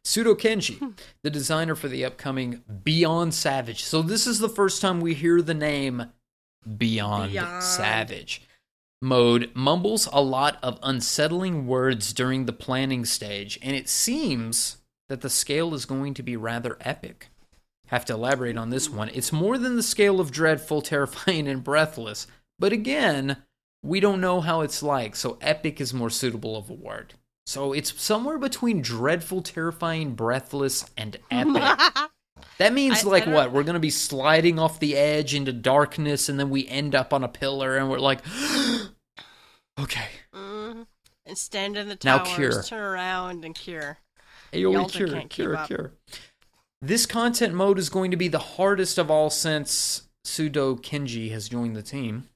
Sudo Kenji, the designer for the upcoming Beyond Savage. So this is the first time we hear the name Beyond, Beyond. Savage. Mode mumbles a lot of unsettling words during the planning stage, and it seems that the scale is going to be rather epic. Have to elaborate on this one. It's more than the scale of dreadful, terrifying, and breathless. But again, we don't know how it's like, so epic is more suitable of a word. So it's somewhere between dreadful, terrifying, breathless, and epic. That means I- I like don't- what? We're gonna be sliding off the edge into darkness, and then we end up on a pillar, and we're like, okay, Mhm. And stand in the Now towers, cure. turn around and cure. Aoi Yelta cure, cure, cure. This content mode is going to be the hardest of all since Sudo Kenji has joined the team.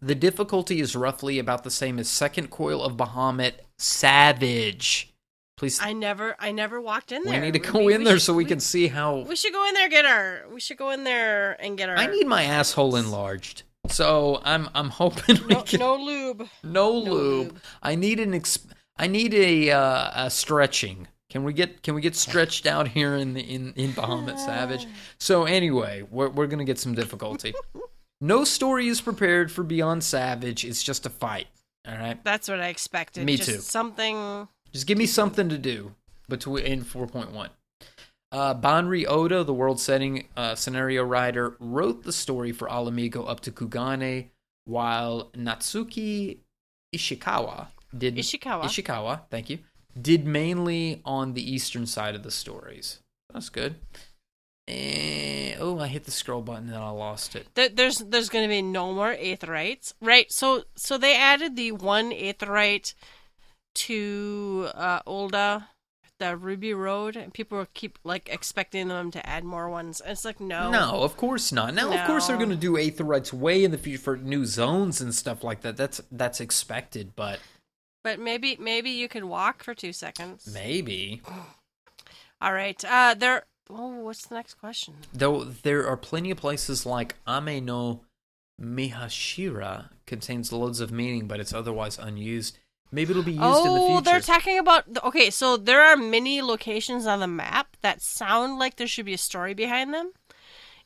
The difficulty is roughly about the same as Second Coil of Bahamut Savage. Please, I never, I never walked in there. we need to go in there so we, can see how. We should go in there, get our. We should go in there and get our. I need my asshole enlarged. So I'm I'm hoping we no, can no lube. no, no lube. lube. I need an ex- I need a uh, a stretching. Can we get can we get stretched out here in the in in Bahamut Savage? So anyway, we're we're gonna get some difficulty. no story is prepared for Beyond Savage. It's just a fight. All right, That's what I expected. Me Just too. Something. just give me something to do between in four point one. Uh, Banri Oda, the world-setting uh, scenario writer, wrote the story for Ala Mhigo up to Kugane, while Natsuki Ishikawa did Ishikawa. Ishikawa, thank you, did mainly on the eastern side of the stories. That's good. Eh, oh, I hit the scroll button and I lost it. There's there's going to be no more aetherytes, right? So so they added the one aetheryte to uh, Ul'dah, the Ruby Road, and people keep like expecting them to add more ones. And it's like no, No, of course not. Now, of course, they're going to do Aetheryte's Way in the future for new zones and stuff like that. That's that's expected, but but maybe maybe you could walk for two seconds. maybe. All right, uh, there. Oh, what's the next question? Though there are plenty of places like Ame no Mihashira contains loads of meaning, but it's otherwise unused. Maybe it'll be used in the future. oh, they're talking about. Okay, so there are many locations on the map that sound like there should be a story behind them.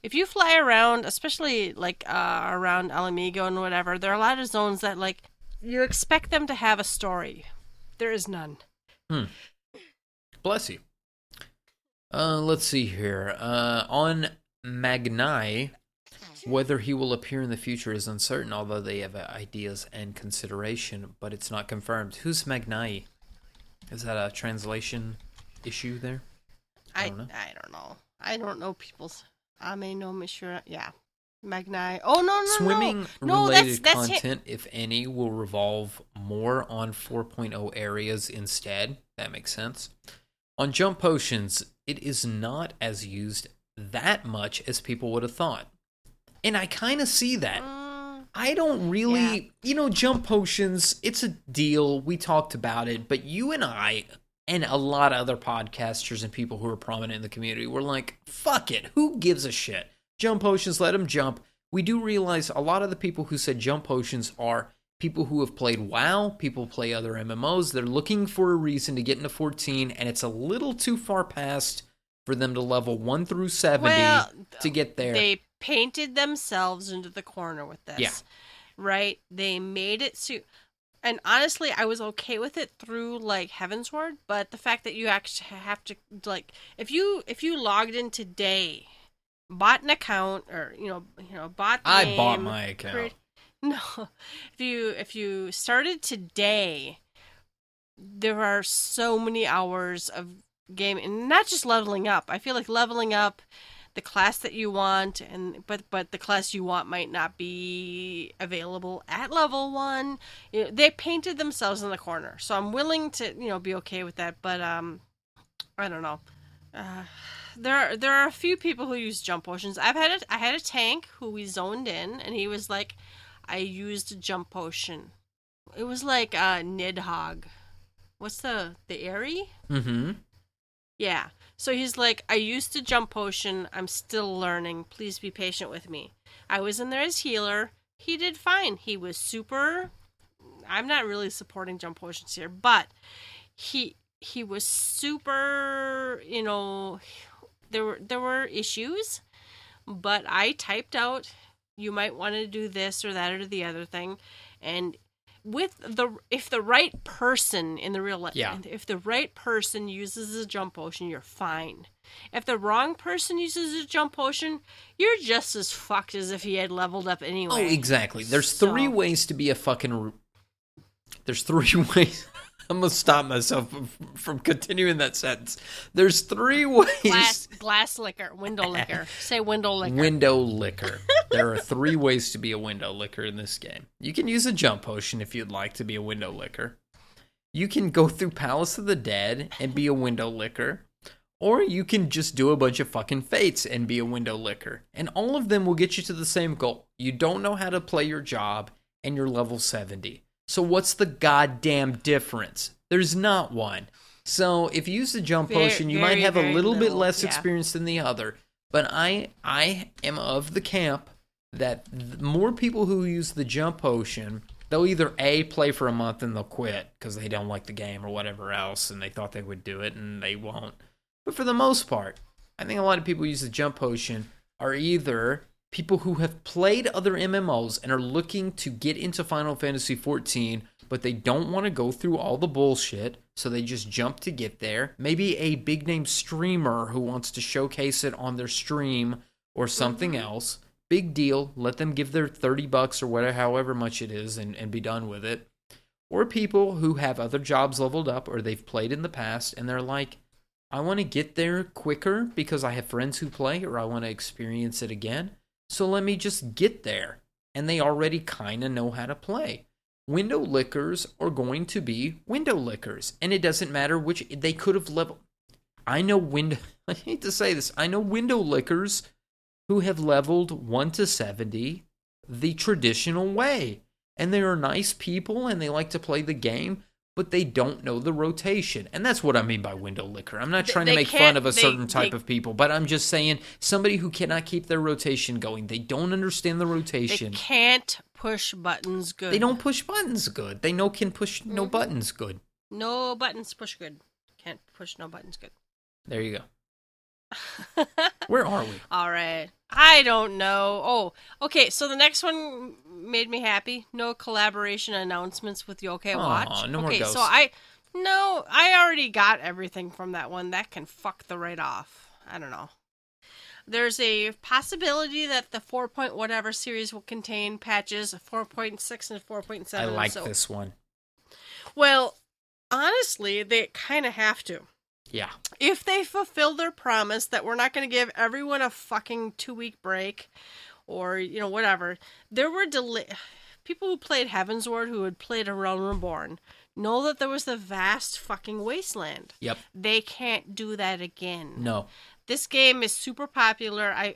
If you fly around, especially like uh, around Ala Mhigo and whatever, there are a lot of zones that like you expect them to have a story. There is none. Bless you. Uh, let's see here. Uh, on Magnai, whether he will appear in the future is uncertain, although they have uh, ideas and consideration, but it's not confirmed. Who's Magnai? Is that a translation issue there? I don't know. I don't know. I don't know people's. I may know Mishra. Yeah, Magnai. Oh no no no. Swimming no, that's related that's hi- content, if any, will revolve more on 4.0 areas instead. That makes sense. On jump potions, it is not as used that much as people would have thought. And I kind of see that. Mm, I don't really, you know, jump potions, it's a deal. We talked about it, but you and I and a lot of other podcasters and people who are prominent in the community were like, fuck it. Who gives a shit? Jump potions, let them jump. We do realize a lot of the people who said jump potions are people who have played WoW, people play other MMOs. They're looking for a reason to get into 14, and it's a little too far past for them to level 1 through 70 Well, to get there. They painted themselves into the corner with this. Yeah. Right? They made it so and honestly, I was okay with it through like Heavensward, but the fact that you actually have to like if you if you logged in today, bought an account or you know, you know, bought the I bought my account. create- No. If you if you started today, there are so many hours of game and not just leveling up. I feel like leveling up the class that you want and but but the class you want might not be available at level 1. You know, they painted themselves in the corner. So I'm willing to, you know, be okay with that, but um I don't know. Uh, there are there are a few people who use jump potions. I've had a, I had a tank who we zoned in and he was like I used a jump potion. It was like uh Nidhogg. What's the the Aery? mm-hmm. Yeah. So he's like, I used to jump potion. I'm still learning. Please be patient with me. I was in there as healer. He did fine. He was super. I'm not really supporting jump potions here, but he he was super. You know, there were there were issues, but I typed out. You might want to do this or that or the other thing, and with the if the right person in the real life Yeah. if the right person uses a jump potion you're fine if the wrong person uses a jump potion you're just as fucked as if he had leveled up oh, anyway Oh, exactly. There's So- three ways to be a fucking. There's three ways. I'm gonna stop myself from- continuing that sentence. There's three ways. glass glass liquor window liquor say window liquor Window liquor. there are three ways to be a window liquor in this game. You can use a jump potion if you'd like to be a window liquor. You can go through Palace of the Dead and be a window liquor. Or you can just do a bunch of fucking fates and be a window licker. And all of them will get you to the same goal. You don't know how to play your job and you're level 70. So what's the goddamn difference? There's not one. So if you use the jump Very- potion, you might have a very little bit less yeah. experience than the other. But I I am of the camp that th- more people who use the jump potion, they'll either a play for a month and they'll quit because they don't like the game or whatever else, and they thought they would do it and they won't. But for the most part, I think a lot of people who use the jump potion are either people who have played other MMOs and are looking to get into Final Fantasy XIV, but they don't want to go through all the bullshit, so they just jump to get there. Maybe a big name streamer who wants to showcase it on their stream or something mm-hmm. else. Big deal. Let them give their 30 bucks or whatever, however much it is, and, and be done with it. Or people who have other jobs leveled up or they've played in the past and they're like, I want to get there quicker because I have friends who play or I want to experience it again. So let me just get there. And they already kind of know how to play. Window lickers are going to be window lickers. And it doesn't matter which, they could have leveled. I know window. I hate to say this. I know window lickers who have leveled one to seventy the traditional way, and they are nice people and they like to play the game. But they don't know the rotation. And that's what I mean by window licker. I'm not They- trying to make fun of a they- certain type they- of people, but I'm just saying somebody who cannot keep their rotation going. They don't understand the rotation. They can't push buttons good. They don't push buttons good. They know can push no Mm-hmm. buttons good. No buttons push good. Can't push no buttons good. There you go. Where are we? All right. I don't know. Oh, okay. So the next one made me happy. No collaboration announcements with Yokai Aw, Watch. no okay, ghosts. so I no, I already got everything from that one. That can fuck the right off. I don't know. There's a possibility that the 4. Point whatever series will contain patches 4.6 and 4.7. I like so, this one. Well, honestly, they kind of have to. Yeah. if they fulfill their promise that we're not going to give everyone a fucking two week break or you know whatever there were delay people who played Heavensward who had played a realm reborn know that there was the vast fucking wasteland Yep. they can't do that again No. this game is super popular i, I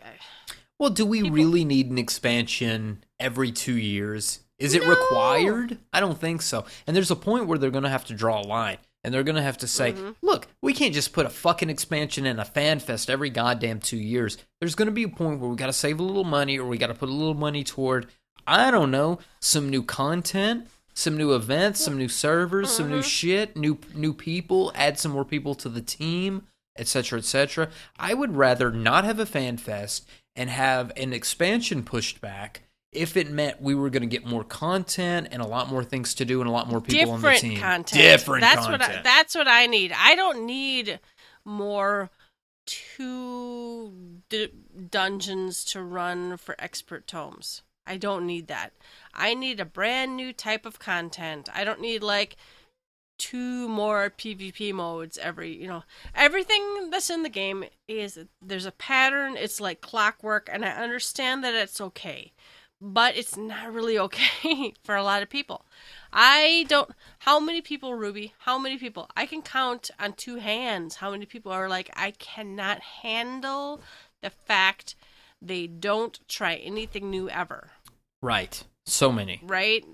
Well, do we People- really need an expansion every two years? Is it No. required? I don't think so. And there's a point where they're going to have to draw a line. And they're going to have to say, Mm-hmm. look, we can't just put a fucking expansion and a fan fest every goddamn two years. There's going to be a point where we got to save a little money or we got to put a little money toward, I don't know, some new content, some new events, some new servers, some Mm-hmm. new shit, new new people, add some more people to the team, etc., etc. I would rather not have a fan fest and have an expansion pushed back if it meant we were going to get more content and a lot more things to do and a lot more people on the different team. content. Different that's content. what I, that's what i need. I don't need more two d- dungeons to run for expert tomes. I don't need that. I need a brand new type of content. I don't need like two more pvp modes every you know. Everything that's in the game is there's a pattern. It's like clockwork and i understand that it's okay but it's not really okay for a lot of people. I don't. How many people, Ruby? How many people? I can count on two hands how many people are like, I cannot handle the fact they don't try anything new ever. right. So many. Right?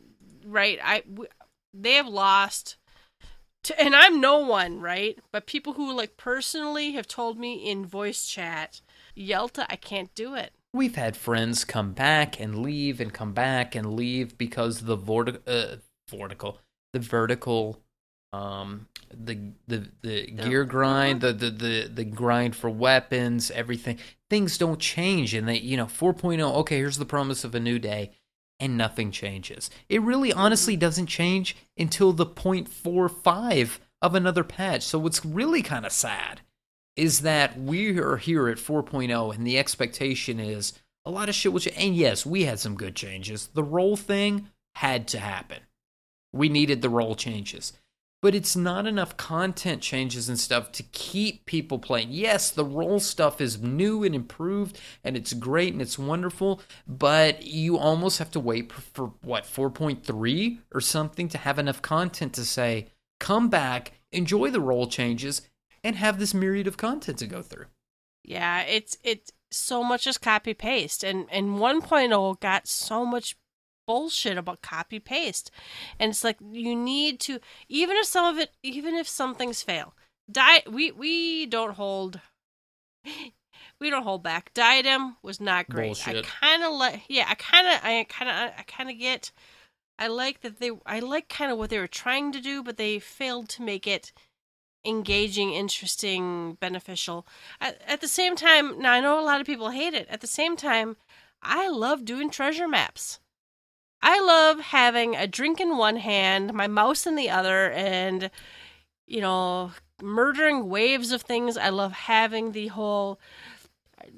Right? I. W- they have lost. To, and I'm no one, right? But people who like personally have told me in voice chat, Yelta, I can't do it. We've had friends come back and leave and come back and leave because the vorti- uh, vertical, the vertical, um, the the the gear grind, the, the the the grind for weapons, everything. Things don't change, and they you know 4.0. Okay, here's the promise of a new day, and nothing changes. It really, honestly, doesn't change until the 0.45 of another patch. So it's really kind of sad is that we are here at 4.0 and the expectation is a lot of shit will change. And yes, we had some good changes. The role thing had to happen. We needed the role changes. But it's not enough content changes and stuff to keep people playing. Yes, the role stuff is new and improved and it's great and it's wonderful, but you almost have to wait for, what, 4.3 or something to have enough content to say, come back, enjoy the role changes, and have this myriad of content to go through. Yeah, it's it's so much is copy paste, and and 1.0 got so much bullshit about copy paste, and it's like you need to even if some of it, even if some things fail, die. We we don't hold. We don't hold back. Diadem was not great. Bullshit. I kind of like, yeah, I kind of, I kind of, I kind of get. I like that they, I like kind of what they were trying to do, but they failed to make it engaging, interesting, beneficial. At, at the same time, now I know a lot of people hate it. At the same time, I love doing treasure maps. I love having a drink in one hand, my mouse in the other, and you know, murdering waves of things. I love having the whole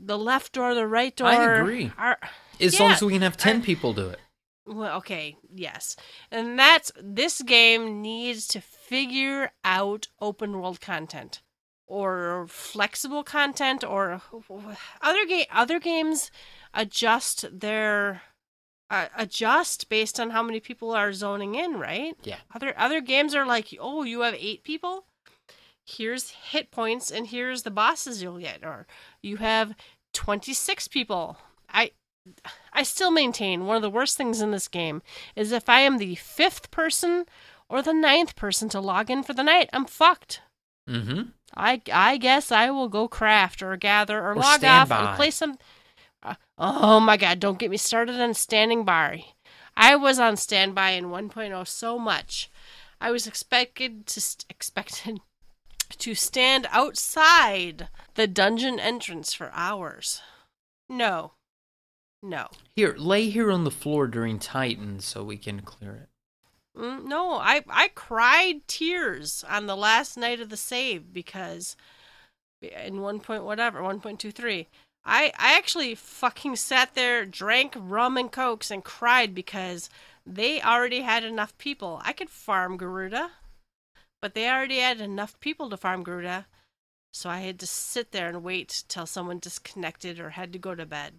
the left door, the right door. I agree. Are, As long as we can have 10 I- people do it. well, okay, yes. And that's this game needs to figure out open world content or flexible content or other game other games adjust their uh, adjust based on how many people are zoning in, right? Yeah. Other other games are like, "Oh, you have 8 people? here's hit points and here's the bosses you'll get or you have 26 people. I I still maintain one of the worst things in this game is if I am the fifth person or the ninth person to log in for the night, I'm fucked. Mm-hmm. I I guess I will go craft or gather or, Or log off by. and play some. Uh, oh my god! Don't get me started on standing by. I was on standby in 1.0 so much. I was expected to st- expected to stand outside the dungeon entrance for hours. No, no, Here, lay here on the floor during Titan so we can clear it. Mm, no. I I cried tears on the last night of the save because in one point whatever 1.23 I I actually fucking sat there, drank rum and cokes, and cried because they already had enough people. I could farm Garuda, but they already had enough people to farm Garuda, so I had to sit there and wait till someone disconnected or had to go to bed.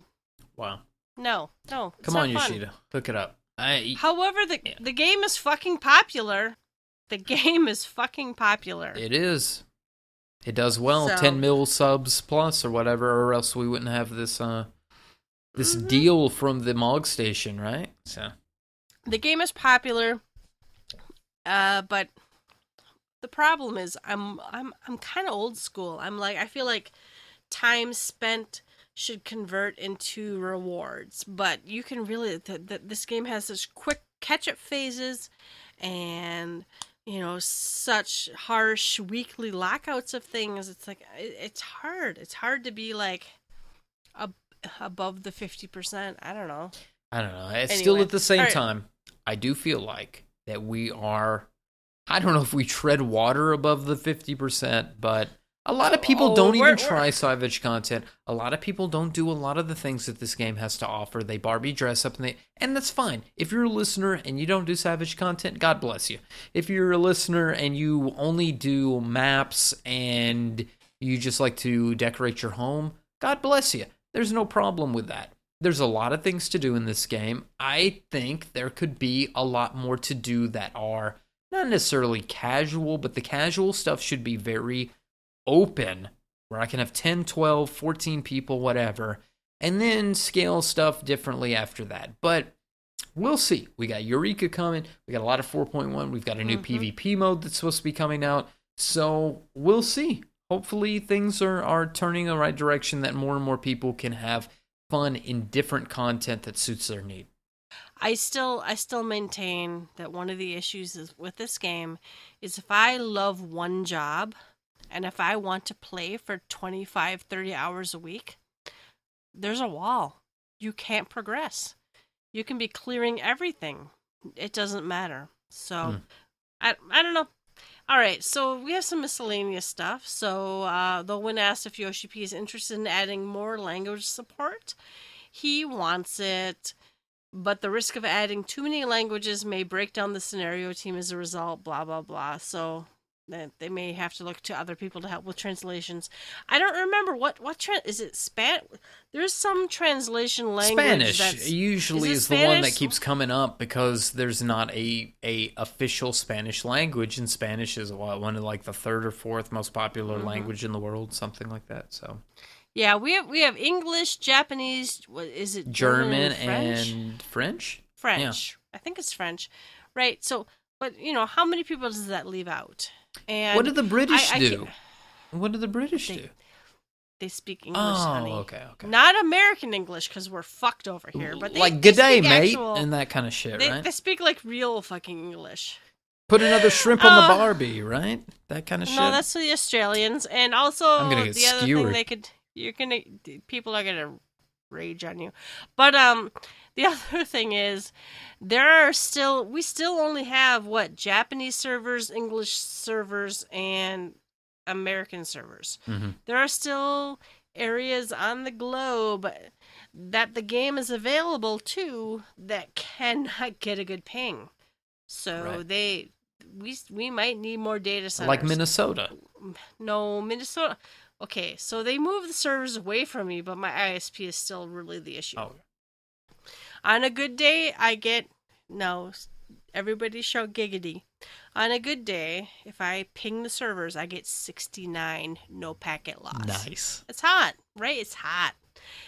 Wow. No, no. Come on, fun. Yoshida. Hook it up. I, However, the Yeah. the game is fucking popular. The game is fucking popular. it is. It does well. So- 10 mil subs plus or whatever, or else we wouldn't have this uh this Mhm. deal from the Mog station, right? So the game is popular uh but the problem is i'm i'm i'm kind of old school i'm like i feel like time spent should convert into rewards. But you can really th- th- this game has such quick catch up phases and you know such harsh weekly lockouts of things. It's like it, it's hard. It's hard to be like ab- above the 50% i don't know. I don't know. It's still at the same right. time, I do feel like that we are I don't know if we tread water above the 50%, but a lot of people Oh, don't even try Savage content. A lot of people don't do a lot of the things that this game has to offer. They Barbie dress up and they and that's fine. If you're a listener and you don't do Savage content, God bless you. If you're a listener and you only do maps and you just like to decorate your home, God bless you. There's no problem with that. There's a lot of things to do in this game. I think there could be a lot more to do that are not necessarily casual, but the casual stuff should be very open where I can have 10, 12, 14 people, whatever, and then scale stuff differently after that. But we'll see. We got Eureka coming. We got a lot of 4.1. We've got a new Mhm. PvP mode that's supposed to be coming out. So we'll see. Hopefully things are, are turning the right direction that more and more people can have fun in different content that suits their need. I still I still maintain that one of the issues is with this game is if I love one job and if I want to play for 25 30 hours a week there's a wall. You can't progress. You can be clearing everything. It doesn't matter. So Hmm. I I don't know. All right, so we have some miscellaneous stuff. So, uh, though when asked if Yoshi P is interested in adding more language support, he wants it but the risk of adding too many languages may break down the scenario team as a result blah blah blah so that they may have to look to other people to help with translations i don't remember what what tra- is it span there's some translation language Spanish that's usually is is, the one that keeps coming up because there's not a a official Spanish language, and Spanish is what one of like the third or fourth most popular Mhm. language in the world, something like that. So yeah we have we have english japanese what is it German French? and French. french Yeah. i think it's french right so but you know how many people does that leave out and what do the British I- I do? What do the British They- do? they speak english Oh, honey okay, okay. Not American English because we're fucked over here, but they, like good day, mate, actual- and that kind of shit, they, right? they speak like real fucking English. Put another shrimp on Uh, the Barbie, right? That kind of shit. No, that's for the Australians, and also I'm gonna get the other thing they could you're gonna people are gonna rage on you, but um the other thing is there are still we still only have what Japanese servers, English servers, and American servers. Mhm. There are still areas on the globe that the game is available to that cannot get a good ping. So Right. they we we might need more data centers. like Minnesota. No, Minnesota. Okay, so they moved the servers away from me, but my ISP is still really the issue. Oh, On a good day, I get no. everybody shout giggity. On a good day, if I ping the servers, I get 69 no packet loss. Nice. It's hot, right? It's hot.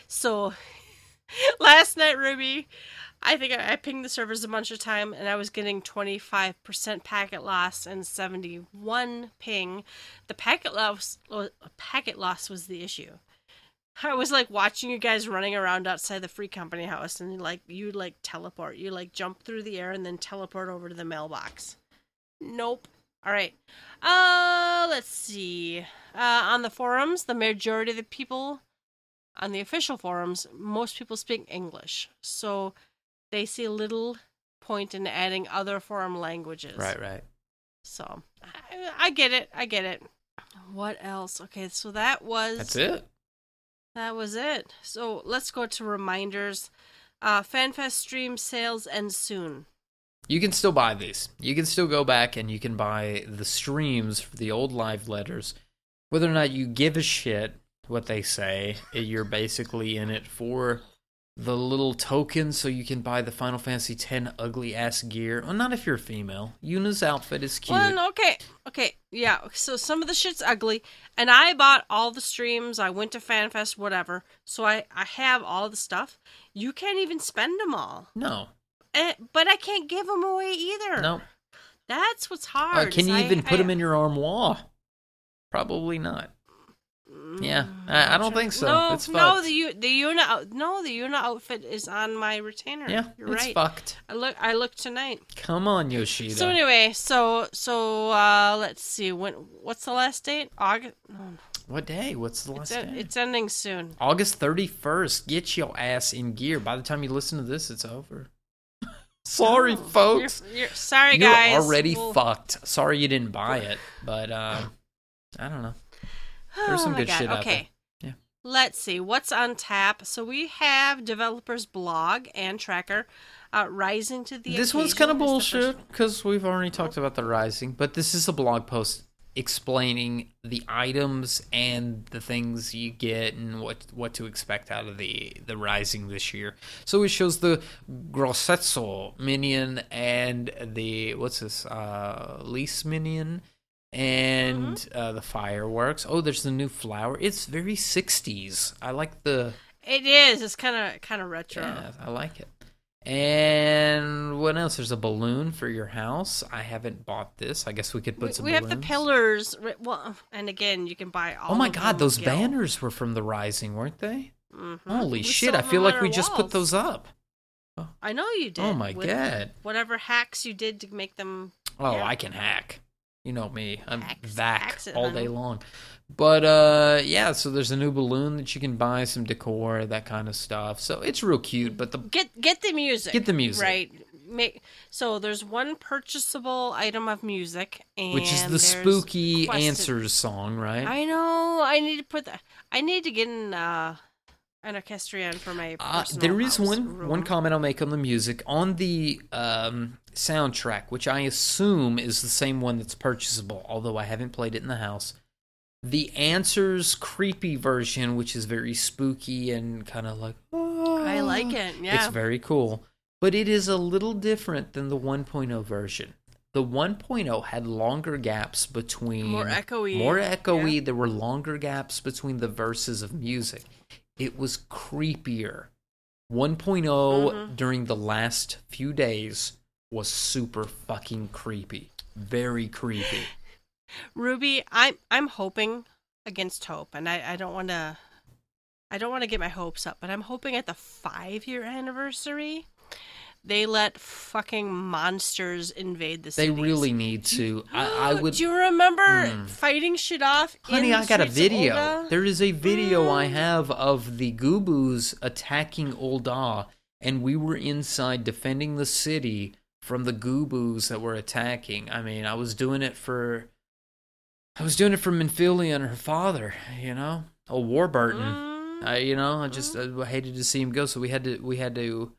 So last night, Ruby, I think I, I pinged the servers a bunch of time and I was getting 25% packet loss and 71 ping. The packet loss packet loss was the issue. I was like watching you guys running around outside the free company house and like you like teleport. You like jump through the air and then teleport over to the mailbox. Nope. All right. Uh let's see. Uh on the forums, the majority of the people on the official forums, most people speak English. So they see little point in adding other forum languages. Right, right. So I, I get it. I get it. What else? Okay, so that was That's it. That was it. So let's go to reminders. Uh, FanFest stream sales end soon. You can still buy these. You can still go back and you can buy the streams for the old live letters. Whether or not you give a shit what they say, you're basically in it for the little token so you can buy the Final Fantasy X ugly ass gear. Well, not if you're a female. Yuna's outfit is cute. Well, okay, okay, yeah. So some of the shit's ugly, and I bought all the streams. I went to FanFest, whatever. So I I have all the stuff. You can't even spend them all, No, Eh, but I can't give them away either. no. that's what's Uh, hard. can you is I- even put I- them in your armoire? Probably not. Yeah, I, I don't think so. No, it's no, fucked. the U- the out- no the Yuna outfit is on my retainer. yeah, you're it's right. fucked. I look I looked tonight. Come on, Yoshida. So anyway, so so uh let's see when what's the last date? August. No, what day? What's the last it's, day? it's ending soon. August 31st. Get your ass in gear. By the time you listen to this, it's over. Sorry, Oh, folks. You're, you're- sorry, You're guys. already We'll- fucked. Sorry you didn't buy it, but um, I don't know. There's some Oh good God, shit out okay. there. Yeah. Let's see what's on tap. So we have developers blog and tracker, uh, rising to the. This one's kind of bullshit because we've already talked about the rising, but this is a blog post explaining the items and the things you get and what what to expect out of the the rising this year. So it shows the Grossetto minion and the what's this uh lease minion and Mm-hmm. uh, the fireworks. Oh, there's the new flower. It's very 60s. I like the It is. It's kind of kind of retro. yeah, I like it. And what else? There's a balloon for your house. I haven't bought this. I guess we could put we some. we have the balloons. pillars. Well, and again, you can buy all. Oh my god, those banners were from the Rising, weren't they? Mhm. Holy We shit! I feel like we just put those up. I know you did. Oh my with god! Whatever hacks you did to make them. Oh, Yeah. I can hack. You know me. I'm vac all day long. But uh yeah, so there's a new balloon that you can buy, some decor, that kind of stuff. So it's real cute, but the Get get the music. Get the music. Right. Make so there's one purchasable item of music, and which is the spooky quested- answers song, right? I know. I need to put that. I need to get in. uh, an orchestrion for my. Uh, personal there is one room. one comment I'll make on the music on the um, soundtrack, which I assume is the same one that's purchasable, although I haven't played it in the house. The Answers creepy version, which is very spooky and kind of like oh, I like it. Yeah. it's very cool, but it is a little different than the 1.0 version. The 1.0 had longer gaps between More echoey. more echoey. Yeah. There were longer gaps between the verses of music. It was creepier. 1 Mhm. during the last few days was super fucking creepy. Very creepy. Ruby, I'm I'm hoping against hope, and I, I don't want to I don't want to get my hopes up, but I'm hoping at the five year anniversary they let fucking monsters invade the city. They cities. really need to. I, I would. Do you remember Hmm. fighting shit off? Honey, I got a video. There is a video I Mm. have of the Goobbues attacking Ul'dah, and we were inside defending the city from the Goobbues that were attacking. I mean, I was doing it for. I was doing it for Minfilia and her father, you know? Oh, Warburton. Mm. I, you know, I just I hated to see him go, so we had to we had to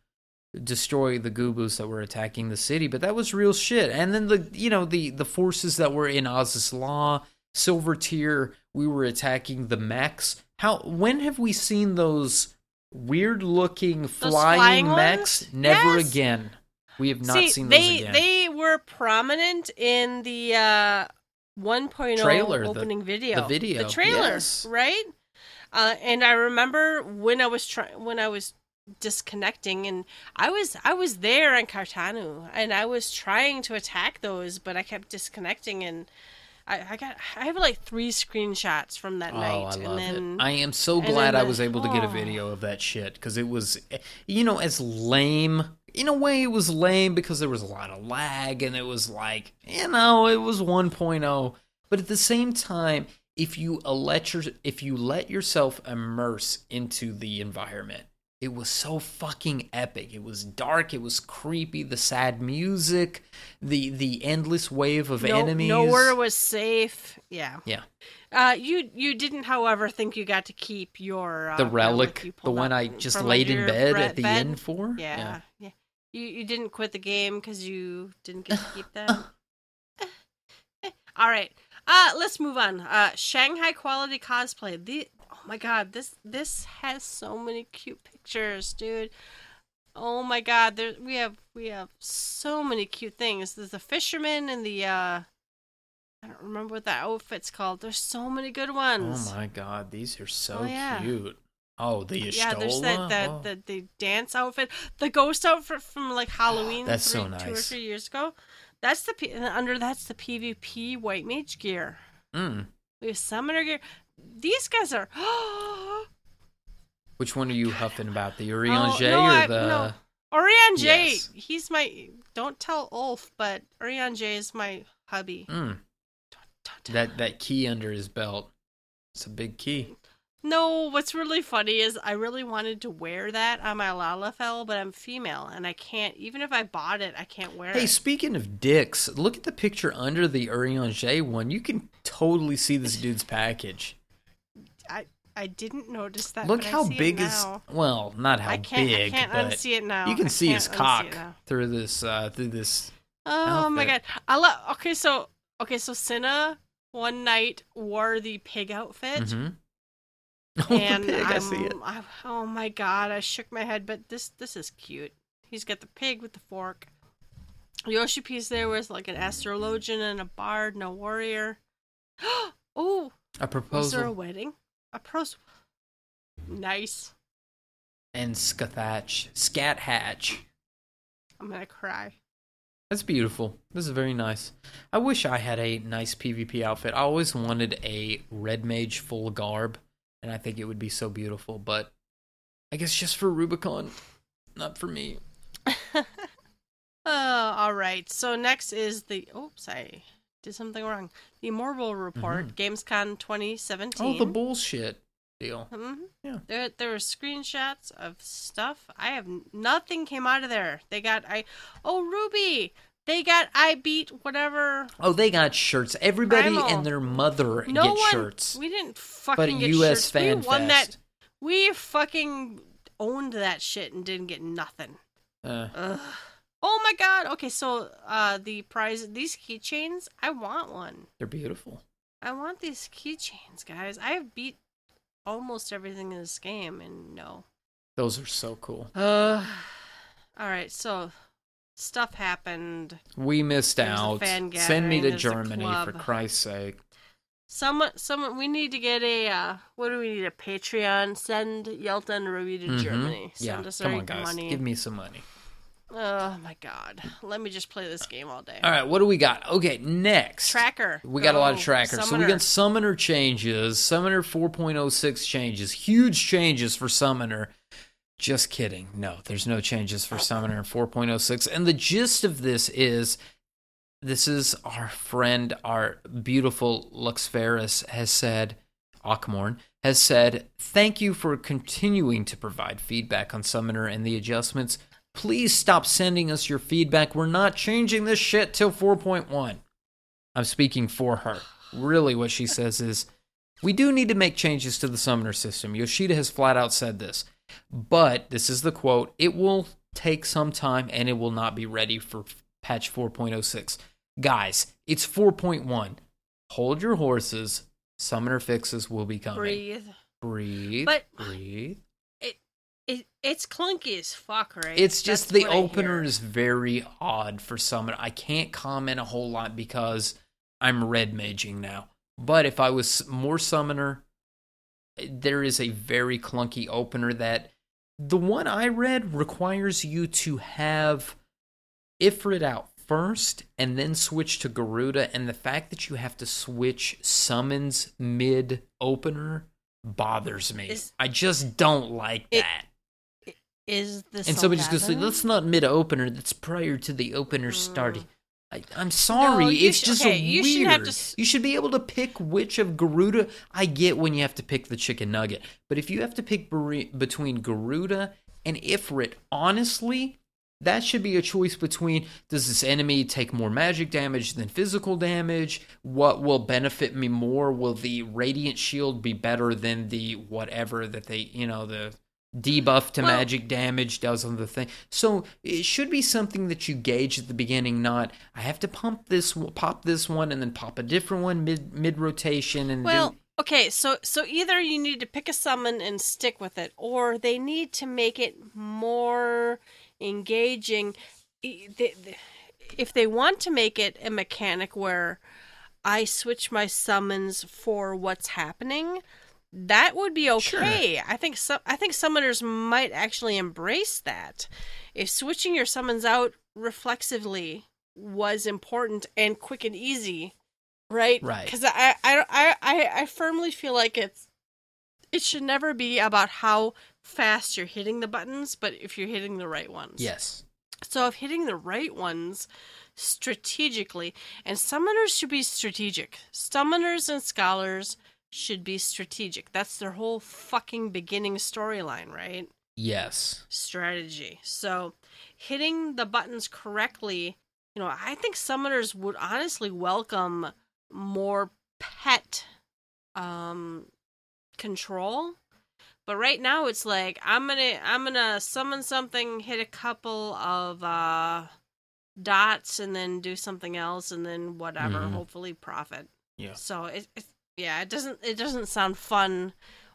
destroy the Goobbues that were attacking the city. But that was real shit. And then the you know the the forces that were in Oz's Law, Silver Tier, we were attacking the mechs. How when have we seen those weird looking flying, flying mechs? ones? Never Yes. again. We have not See, seen those they again. they were prominent in the uh 1.0 Trailer, the- opening video. the video, The trailer, yes. right? Uh and I remember when I was trying when I was disconnecting and I was I was there on Carteneau and I was trying to attack those but I kept disconnecting and I, I got I have like three screenshots from that Oh, night I and love then it. I am so glad I the- was able to get a video of that shit because it was, you know, as lame. In a way, it was lame because there was a lot of lag and it was like, you know, it was 1.0. But at the same time, if you let your if you let yourself immerse into the environment, it was so fucking epic. It was dark. It was creepy. The sad music, the the endless wave of no, enemies. nowhere was safe. Yeah. Yeah. Uh, you you didn't, however, think you got to keep your uh, the relic, the one I just laid in bed at the bed? end for. Yeah, yeah. You you didn't quit the game because you didn't get to keep that. All right. Uh, let's move on. Uh, Shanghai quality cosplay. The oh my god, this this has so many cute pictures, dude. Oh my god, there we have we have so many cute things. There's the fisherman and the uh I don't remember what that outfit's called. There's so many good ones. Oh my god, these are so Oh, yeah. cute. Oh, the Yeah, there's that that Oh. the, the dance outfit, the ghost outfit from like Halloween. That's so three- Two or three years ago. That's the and under that's the PvP white mage gear. Mm. We have summoner gear. These guys are. Which one are you huffing about? The Oh, Urianger no, or the? no. Urianger. Yes. He's my. Don't tell Ulf, but Urianger is my hubby. Mm. That that key under his belt. It's a big key. No, what's really funny is I really wanted to wear that on my Lalafell, but I'm female and I can't. Even if I bought it, I can't wear Hey, it. Hey, speaking of dicks, look at the picture under the Urianger one. You can totally see this dude's package. I didn't notice that. Look how big is well, not how I can't. big, I can't but unsee it now. you can I see his cock through this uh through this Oh my god! I love. Okay, so okay, so Cinna one night wore the pig outfit, Mhm. Oh, and pig, I see it. I, oh my god! I shook my head, but this this is cute. He's got the pig with the fork. Yoshi P's there was like an astrologian and a bard and a warrior. oh, A proposal. was there a wedding? A pros. Nice. and Skathatch, Scat Hatch. I'm gonna cry. That's beautiful. This is very nice. I wish I had a nice PvP outfit. I always wanted a red mage full garb, and I think it would be so beautiful. But I guess just for Rubicon, not for me. Oh, all right. So next is the. Oops, I did something wrong. The Immortal Report, Gamescom 2017. Mm-hmm. Oh, the bullshit deal. hmm Yeah. There, there were screenshots of stuff. I have nothing came out of there. They got I. Oh, Ruby. They got I beat whatever. Oh, they got shirts. Everybody Primal. and their mother No get one. shirts. We didn't fucking But get US shirts. Fan we won that. Fest. We fucking owned that shit and didn't get nothing. Uh, Ugh. Oh my god. Okay, so uh the prize these keychains, I want one. they're beautiful. I want these keychains, guys. I have beat almost everything in this game and no. Those are so cool. Uh all right, so stuff happened. We missed There's out. Send me to there's Germany for. Christ's sake. Someone someone we need to get a uh what do we need a Patreon? Send Yelta and Ruby to Mhm. Germany. Yeah, Send us come our on, guys. money. Give me some money. Oh my god. Let me just play this game all day. All right, what do we got? Okay, next. Tracker. We got a lot of trackers. So we got Summoner changes, Summoner 4.06 changes, huge changes for Summoner. Just kidding. No, there's no changes for Summoner in 4.06. And the gist of this is this is our friend, our beautiful Luxferis has said, Akmorn has said, Thank you for continuing to provide feedback on Summoner and the adjustments. Please stop sending us your feedback. We're not changing this shit till 4.1. I'm speaking for her. Really, what she says is, we do need to make changes to the summoner system. Yoshida has flat out said this. But, this is the quote, it will take some time and it will not be ready for patch 4.06. Guys, it's 4.1. Hold your horses. Summoner fixes will be coming. breathe. Breathe. But- breathe. It it's clunky as fuck, right? It's just That's the opener is very odd for Summoner. I can't comment a whole lot because I'm red maging now. But if I was more Summoner, there is a very clunky opener that the one I read requires you to have Ifrit out first and then switch to Garuda. And the fact that you have to switch summons mid opener bothers me. Is- I just don't like It- that. Is the And somebody's going to say, that's not mid opener, that's prior to the opener starting. Mm. I, I'm sorry, No, it's should- just okay, you weird. should have to s- You should be able to pick which of Garuda. I get when you have to pick the chicken nugget, but if you have to pick bere- between Garuda and Ifrit, honestly, that should be a choice between does this enemy take more magic damage than physical damage? What will benefit me more? Will the radiant shield be better than the whatever that they, you know, the debuff to Well- magic damage does on the thing? So it should be something that you gauge at the beginning, not I have to pump this, pop this one, and then pop a different one mid mid rotation and Well, do, okay, so so either you need to pick a summon and stick with it, or they need to make it more engaging. If they want to make it a mechanic where I switch my summons for what's happening, that would be okay. I think so, I think summoners might actually embrace that. If switching your summons out reflexively was important and quick and easy, right? Right. Because I, I, I, I, I firmly feel like it's it should never be about how fast you're hitting the buttons, but if you're hitting the right ones. yes, So if hitting the right ones strategically, and summoners should be strategic. Summoners and scholars should be strategic. That's their whole fucking beginning storyline, right? yes, Strategy. So hitting the buttons correctly, you know, I think summoners would honestly welcome more pet um control. But right now it's like I'm gonna I'm gonna summon something, hit a couple of uh dots and then do something else and then whatever, Mhm. hopefully profit. yeah. So it, it yeah, it doesn't it doesn't sound fun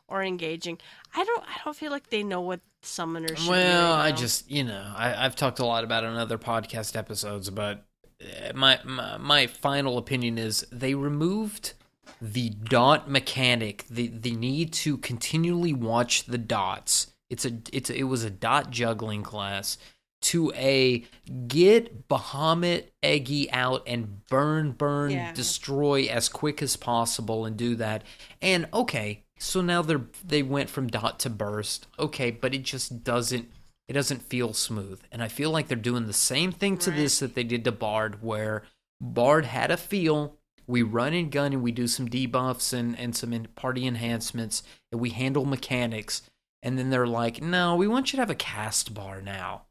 or engaging. I don't I don't feel like they know what summoners should be Well, right I just you know I, I've talked a lot about it in other podcast episodes, but uh, my, my my final opinion is they removed the dot mechanic, the the need to continually watch the dots. It's a it's a, it was a dot juggling class to a get Bahamut Egi out and burn burn Yeah. destroy as quick as possible and do that. And okay, so now they're they went from dot to burst. Okay, but it just doesn't it doesn't feel smooth. And I feel like they're doing the same thing to Right. this that they did to Bard where Bard had a feel we run and gun and we do some debuffs and, and some in- party enhancements and we handle mechanics and then they're like no we want you to have a cast bar now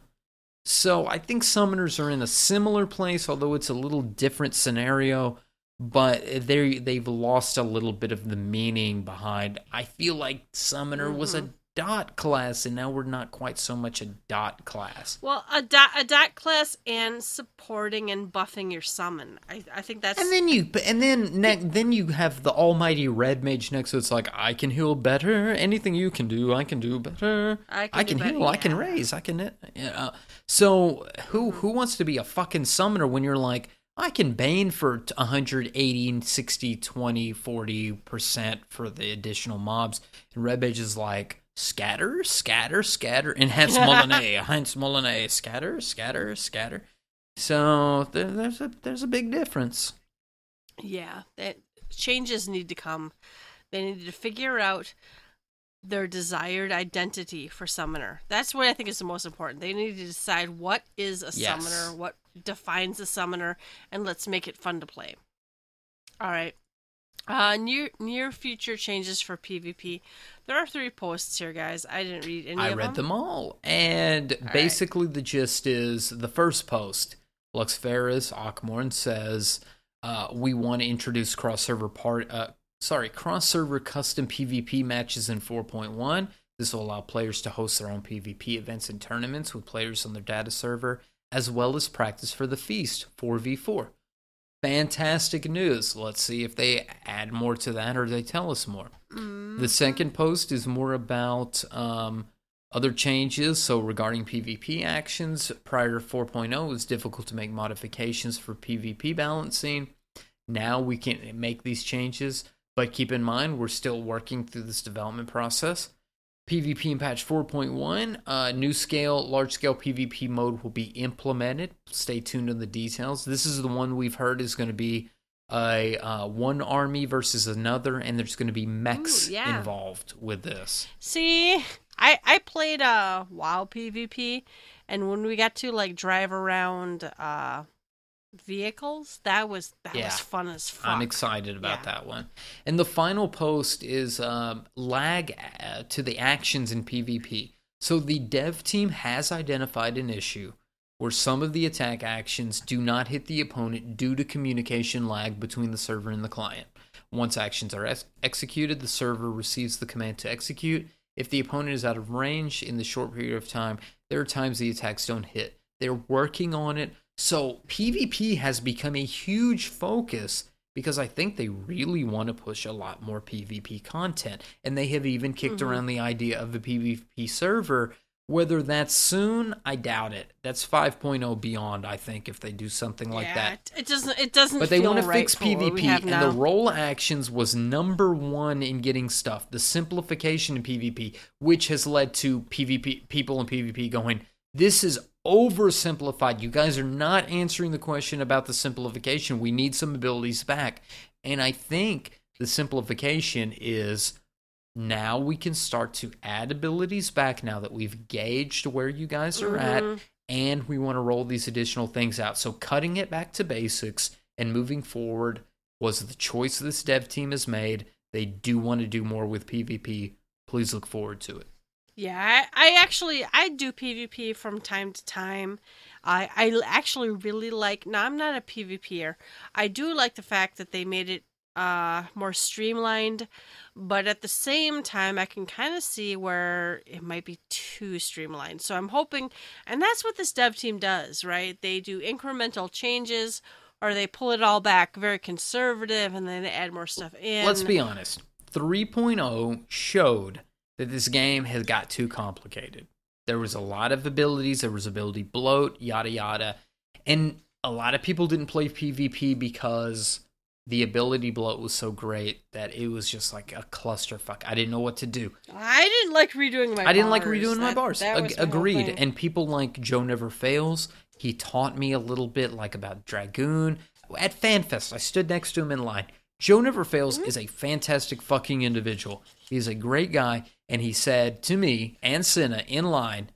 so i think summoners are in a similar place although it's a little different scenario but they they've lost a little bit of the meaning behind i feel like summoner was a mm-hmm. dot class and now we're not quite so much a dot class Well, a dot a dot class and supporting and buffing your summon. I I think that's And then you, and then ne- then you have the almighty red mage next. So it's like I can heal better. Anything you can do, I can do better. I can do can better, heal. I can raise. I can. Uh, yeah. Uh, So who who wants to be a fucking summoner when you're like I can bane for t- 180, 60, 20, 40 percent for the additional mobs, and red mage is like scatter, scatter, scatter, enhance Moulinet, enhance Moulinet, scatter, scatter, scatter. So there, there's a there's a big difference. yeah. That changes need to come. They need to figure out their desired identity for summoner. That's what I think is the most important. They need to decide what is a Yes. summoner, what defines a summoner, and let's make it fun to play. All right. Uh, near near future changes for PvP. There are three posts here, guys. I didn't read any I read them all, and right. basically the gist is the first post. Lux Ferris Akmorn says, uh, "We want to introduce cross server part, uh, sorry, cross server custom PvP matches in 4.1. This will allow players to host their own PvP events and tournaments with players on their data server, as well as practice for the feast 4v4. Fantastic news. Let's see if they add more to that or they tell us more." them. The second post is more about um, Other changes, so regarding PvP actions, prior to 4.0, it was difficult to make modifications for PvP balancing. Now we can make these changes, but keep in mind we're still working through this development process. PvP in patch 4.1, uh, new scale, large scale PvP mode will be implemented. Stay tuned on the details. This is the one we've heard is going to be a uh, one army versus another, and there's going to be mechs Ooh, yeah. involved with this. See, I I played uh WoW PvP, and when we got to like drive around uh vehicles, that was that Yeah. was fun as fuck. I'm excited about Yeah. that one. And the final post is um, lag uh, to the actions in PvP. So the dev team has identified an issue where some of the attack actions do not hit the opponent due to communication lag between the server and the client. Once actions are ex- executed, the server receives the command to execute. If the opponent is out of range in the short period of time, there are times the attacks don't hit. They're working on it. So PvP has become a huge focus because I think they really want to push a lot more PvP content. And they have even kicked Mhm. around the idea of the PvP server. Whether that's soon, I doubt it. That's 5.0 beyond, I think, if they do something like yeah, that. It, doesn't. It doesn't. But they want to to fix for what we PvP, and now. the role actions was number one in getting stuff. The simplification in PvP, which has led to PvP people in PvP going, "This is oversimplified. You guys are not answering the question about the simplification. We need some abilities back." And I think the simplification is now we can start to add abilities back now that we've gauged where you guys are at Mhm. and we want to roll these additional things out. So cutting it back to basics and moving forward was the choice this dev team has made. They do want to do more with PvP. Please look forward to it. Yeah, I, I actually I do PvP from time to time. I I actually really like. No, I'm not a PvPer. I do like the fact that they made it uh more streamlined, but at the same time, I can kind of see where it might be too streamlined. So I'm hoping, and that's what this dev team does, right? They do incremental changes. Or they pull it all back very conservative and then they add more stuff in. Let's be honest. 3.0 showed that this game has got too complicated. There was a lot of abilities, there was ability bloat, yada yada. And a lot of people didn't play PvP because the ability bloat was so great that it was just like a clusterfuck. I didn't know what to do. I didn't like redoing my I didn't like redoing my bars. that Ag- agreed. And people like Joe Never Fails, he taught me a little bit like about Dragoon. At FanFest, I stood next to him in line. Joe Never Fails Mm-hmm. is a fantastic fucking individual. He's a great guy. And he said to me and Senna in line,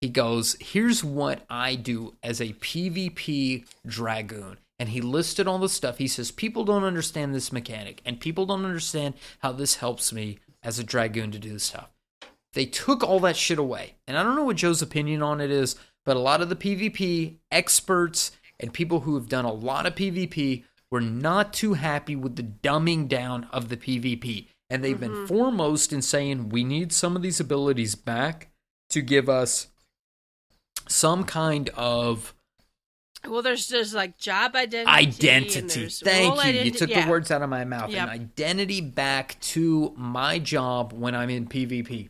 he goes, Here's what I do as a PvP Dragoon. And he listed all the stuff. He says, People don't understand this mechanic, and people don't understand how this helps me as a Dragoon to do this stuff. They took all that shit away. And I don't know what Joe's opinion on it is, but a lot of the PvP experts and people who have done a lot of PvP were not too happy with the dumbing down of the PvP. And they've been mm-hmm. foremost in saying we need some of these abilities back to give us some kind of Well, there's there's like job identity. identity. Thank you. You took yeah. the words out of my mouth. Yep. An identity back to my job when I'm in PvP.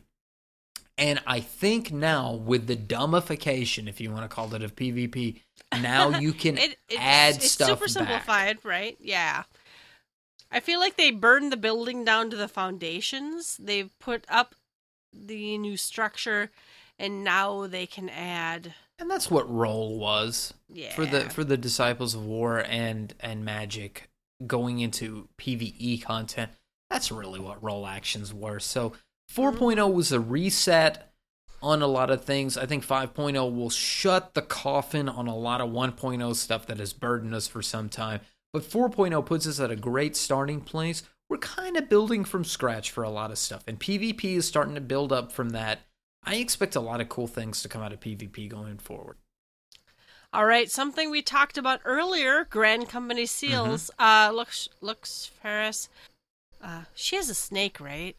And I think now with the dumbification, if you want to call it, of PvP, now you can It, it's, add it's stuff super back. simplified, right? Yeah. I feel like they burned the building down to the foundations. They've put up the new structure, and now they can add. And that's what role was Yeah. for the for the disciples of war and and magic going into PvE content. That's really what role actions were. So 4.0 mm-hmm. was a reset on a lot of things. I think 5.0 will shut the coffin on a lot of 1.0 stuff that has burdened us for some time. But 4.0 puts us at a great starting place. We're kind of building from scratch for a lot of stuff, and PvP is starting to build up from that. I expect a lot of cool things to come out of PvP going forward. All right, something we talked about earlier, Grand Company Seals. Mm-hmm. Uh, looks Lux Ferris. Uh, she has a snake, right?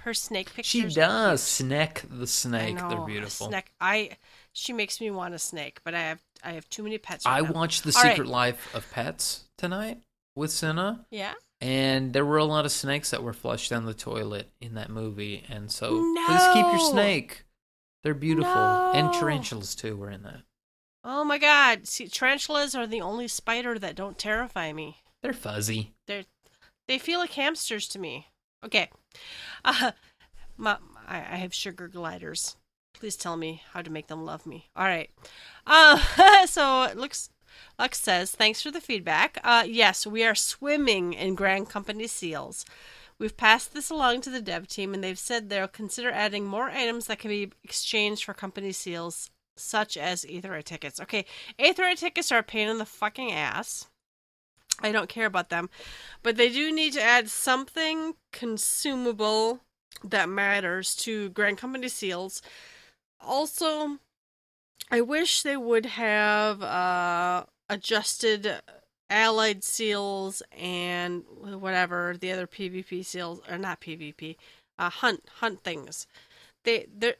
Her snake pictures. She does. Snake the snake. know, They're beautiful. Snake. I. She makes me want a snake, but I have I have too many pets. I now. watched The All right. Secret Life of Pets tonight with Senna, Yeah. and there were a lot of snakes that were flushed down the toilet in that movie. And so please keep your snake They're beautiful, No. and tarantulas too were in that. Oh my god. See, tarantulas are the only spider that don't terrify me. They're fuzzy. They're they feel like hamsters to me. Okay. Uh, my, I have sugar gliders. Please tell me how to make them love me. All right. Uh, so it looks Lux says, thanks for the feedback. Uh, yes, we are swimming in Grand Company seals. We've passed this along to the dev team, and they've said they'll consider adding more items that can be exchanged for company seals, such as Aetheryte tickets. Okay, Aetheryte tickets are a pain in the fucking ass. I don't care about them, but they do need to add something consumable that matters to Grand Company seals. Also, I wish they would have uh, adjusted allied seals and whatever the other PvP seals or not PvP, uh, hunt hunt things. They they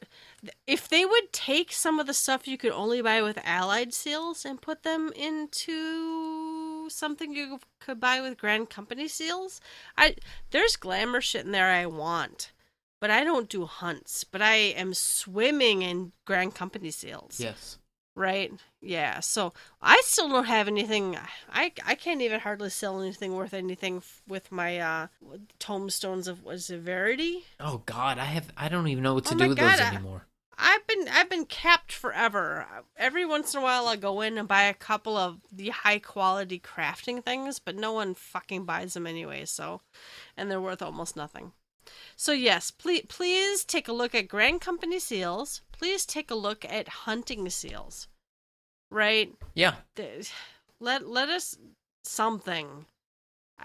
if they would take some of the stuff you could only buy with allied seals and put them into something you could buy with Grand Company seals, I there's glamour shit in there I want. But I don't do hunts, but I am swimming in Grand Company sales. Yes. right? Yeah. So I still don't have anything. I I can't even hardly sell anything worth anything with my uh tomestones of was it Verity. Oh God, I have. I don't even know what to Oh do with God, those I- anymore. I've been I've been capped forever. Every once in a while, I go in and buy a couple of the high quality crafting things, but no one fucking buys them anyway. So, and they're worth almost nothing. So yes, please please take a look at Grand Company seals. Please take a look at hunting seals. Right? Yeah. let let us something.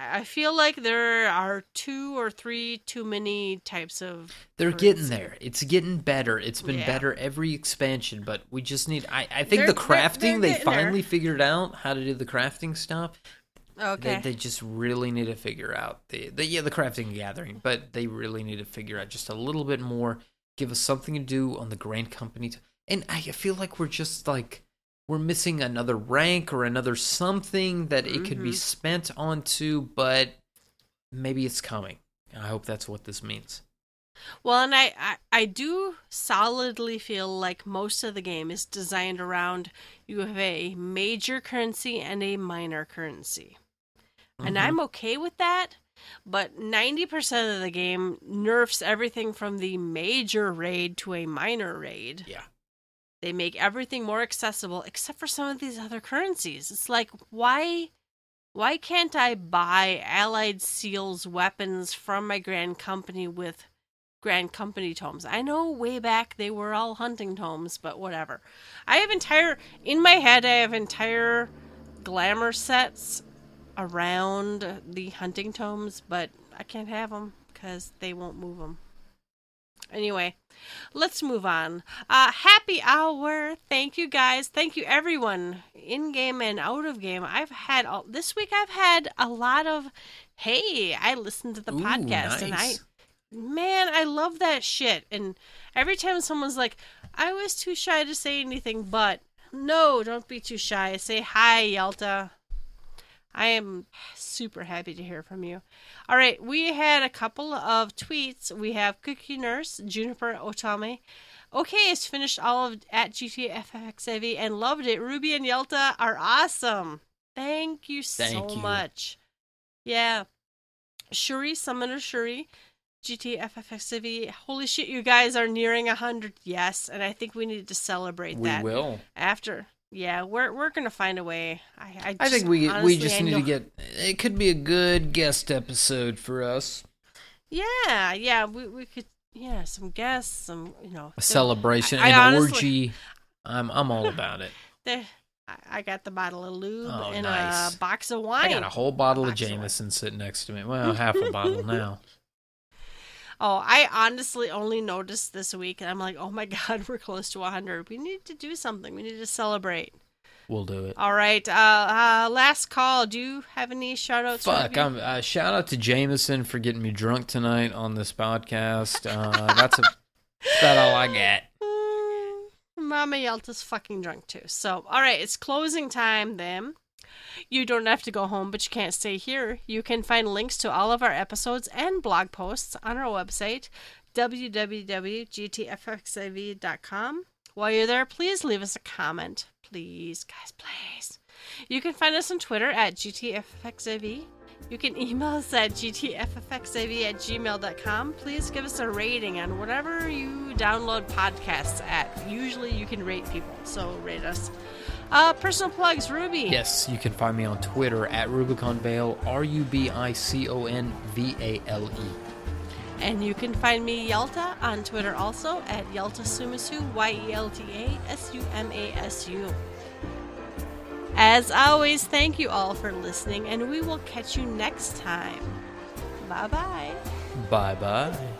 I feel like there are two or three too many types of. They're currency. getting there. It's getting better. It's been Yeah. better every expansion, but we just need. I, I think They're- the they're- crafting they're they getting there. finally figured out how to do the crafting stuff. Okay. They, they just really need to figure out the, the yeah the crafting and gathering, but they really need to figure out just a little bit more. Give us something to do on the Grand Company, t- and I feel like we're just like we're missing another rank or another something that it could be Mhm. spent onto, but maybe it's coming. I hope that's what this means. Well, and I, I, I do solidly feel like most of the game is designed around you have a major currency and a minor currency. And Mhm. I'm okay with that, but 90% of the game nerfs everything from the major raid to a minor raid. Yeah. They make everything more accessible except for some of these other currencies. It's like why why can't I buy allied seals weapons from my grand company with grand company tomes? I know way back they were all hunting tomes, but whatever. I have entire in my head I have entire glamour sets around the hunting tomes, but I can't have them cuz they won't move them. Anyway, let's move on. Uh, happy hour. Thank you guys. Thank you everyone in game and out of game. I've had all, this week. I've had a lot of. Hey, I listened to the Ooh, podcast and I, man, I love that shit. And every time someone's like, I was too shy to say anything, but no, don't be too shy. Say hi, Yelta. I am super happy to hear from you. All right, we had a couple of tweets. We have Cookie Nurse, Juniper Otame. Okay, has finished all of at GTFXAV and loved it. Ruby and Yelta are awesome. Thank you so Thank you. much. Yeah. Shuri, Summoner Shuri, GTFFXAV. Holy shit, you guys are nearing 100. Yes, and I think we need to celebrate We that We will. after. Yeah, we're we're gonna find a way. I I, I think just- we we just I need to get. It could be a good guest episode for us. Yeah, yeah, we we could yeah some guests, some you know A celebration I- an honestly- orgy. I'm I'm all about it. There, I- got the bottle of lube Oh, and nice. a box of wine. I got a whole bottle of Box of. Jameson sitting next to me. Well, half a bottle now. Oh, I honestly only noticed this week, and I'm like, oh my god, we're close to 100. We need to do something. We need to celebrate. We'll do it. All right, uh, uh last call. Do you have any shout outs? Fuck! I'm uh, shout out to Jameson for getting me drunk tonight on this podcast. Uh, that's a, that's about all I got. Mm, Mama Yelta's fucking drunk too. So, all right, it's closing time then. You don't have to go home, but you can't stay here. You can find links to all of our episodes and blog posts on our website, www.gtfxiv.com. While you're there, please leave us a comment. Please, guys, please. You can find us on Twitter at GTFXIV. You can email us at gtffxiv at gmail.com. Please give us a rating on whatever you download podcasts at. Usually you can rate people, so rate us. Uh, personal plugs, Ruby. Yes, you can find me on Twitter at Rubicon Vale, R U B I C O N V A L E. And you can find me Yelta, on Twitter also at Yelta Sumasu, Y E L T A S U M A S U. As always, thank you all for listening, and we will catch you next time. Bye bye. Bye bye.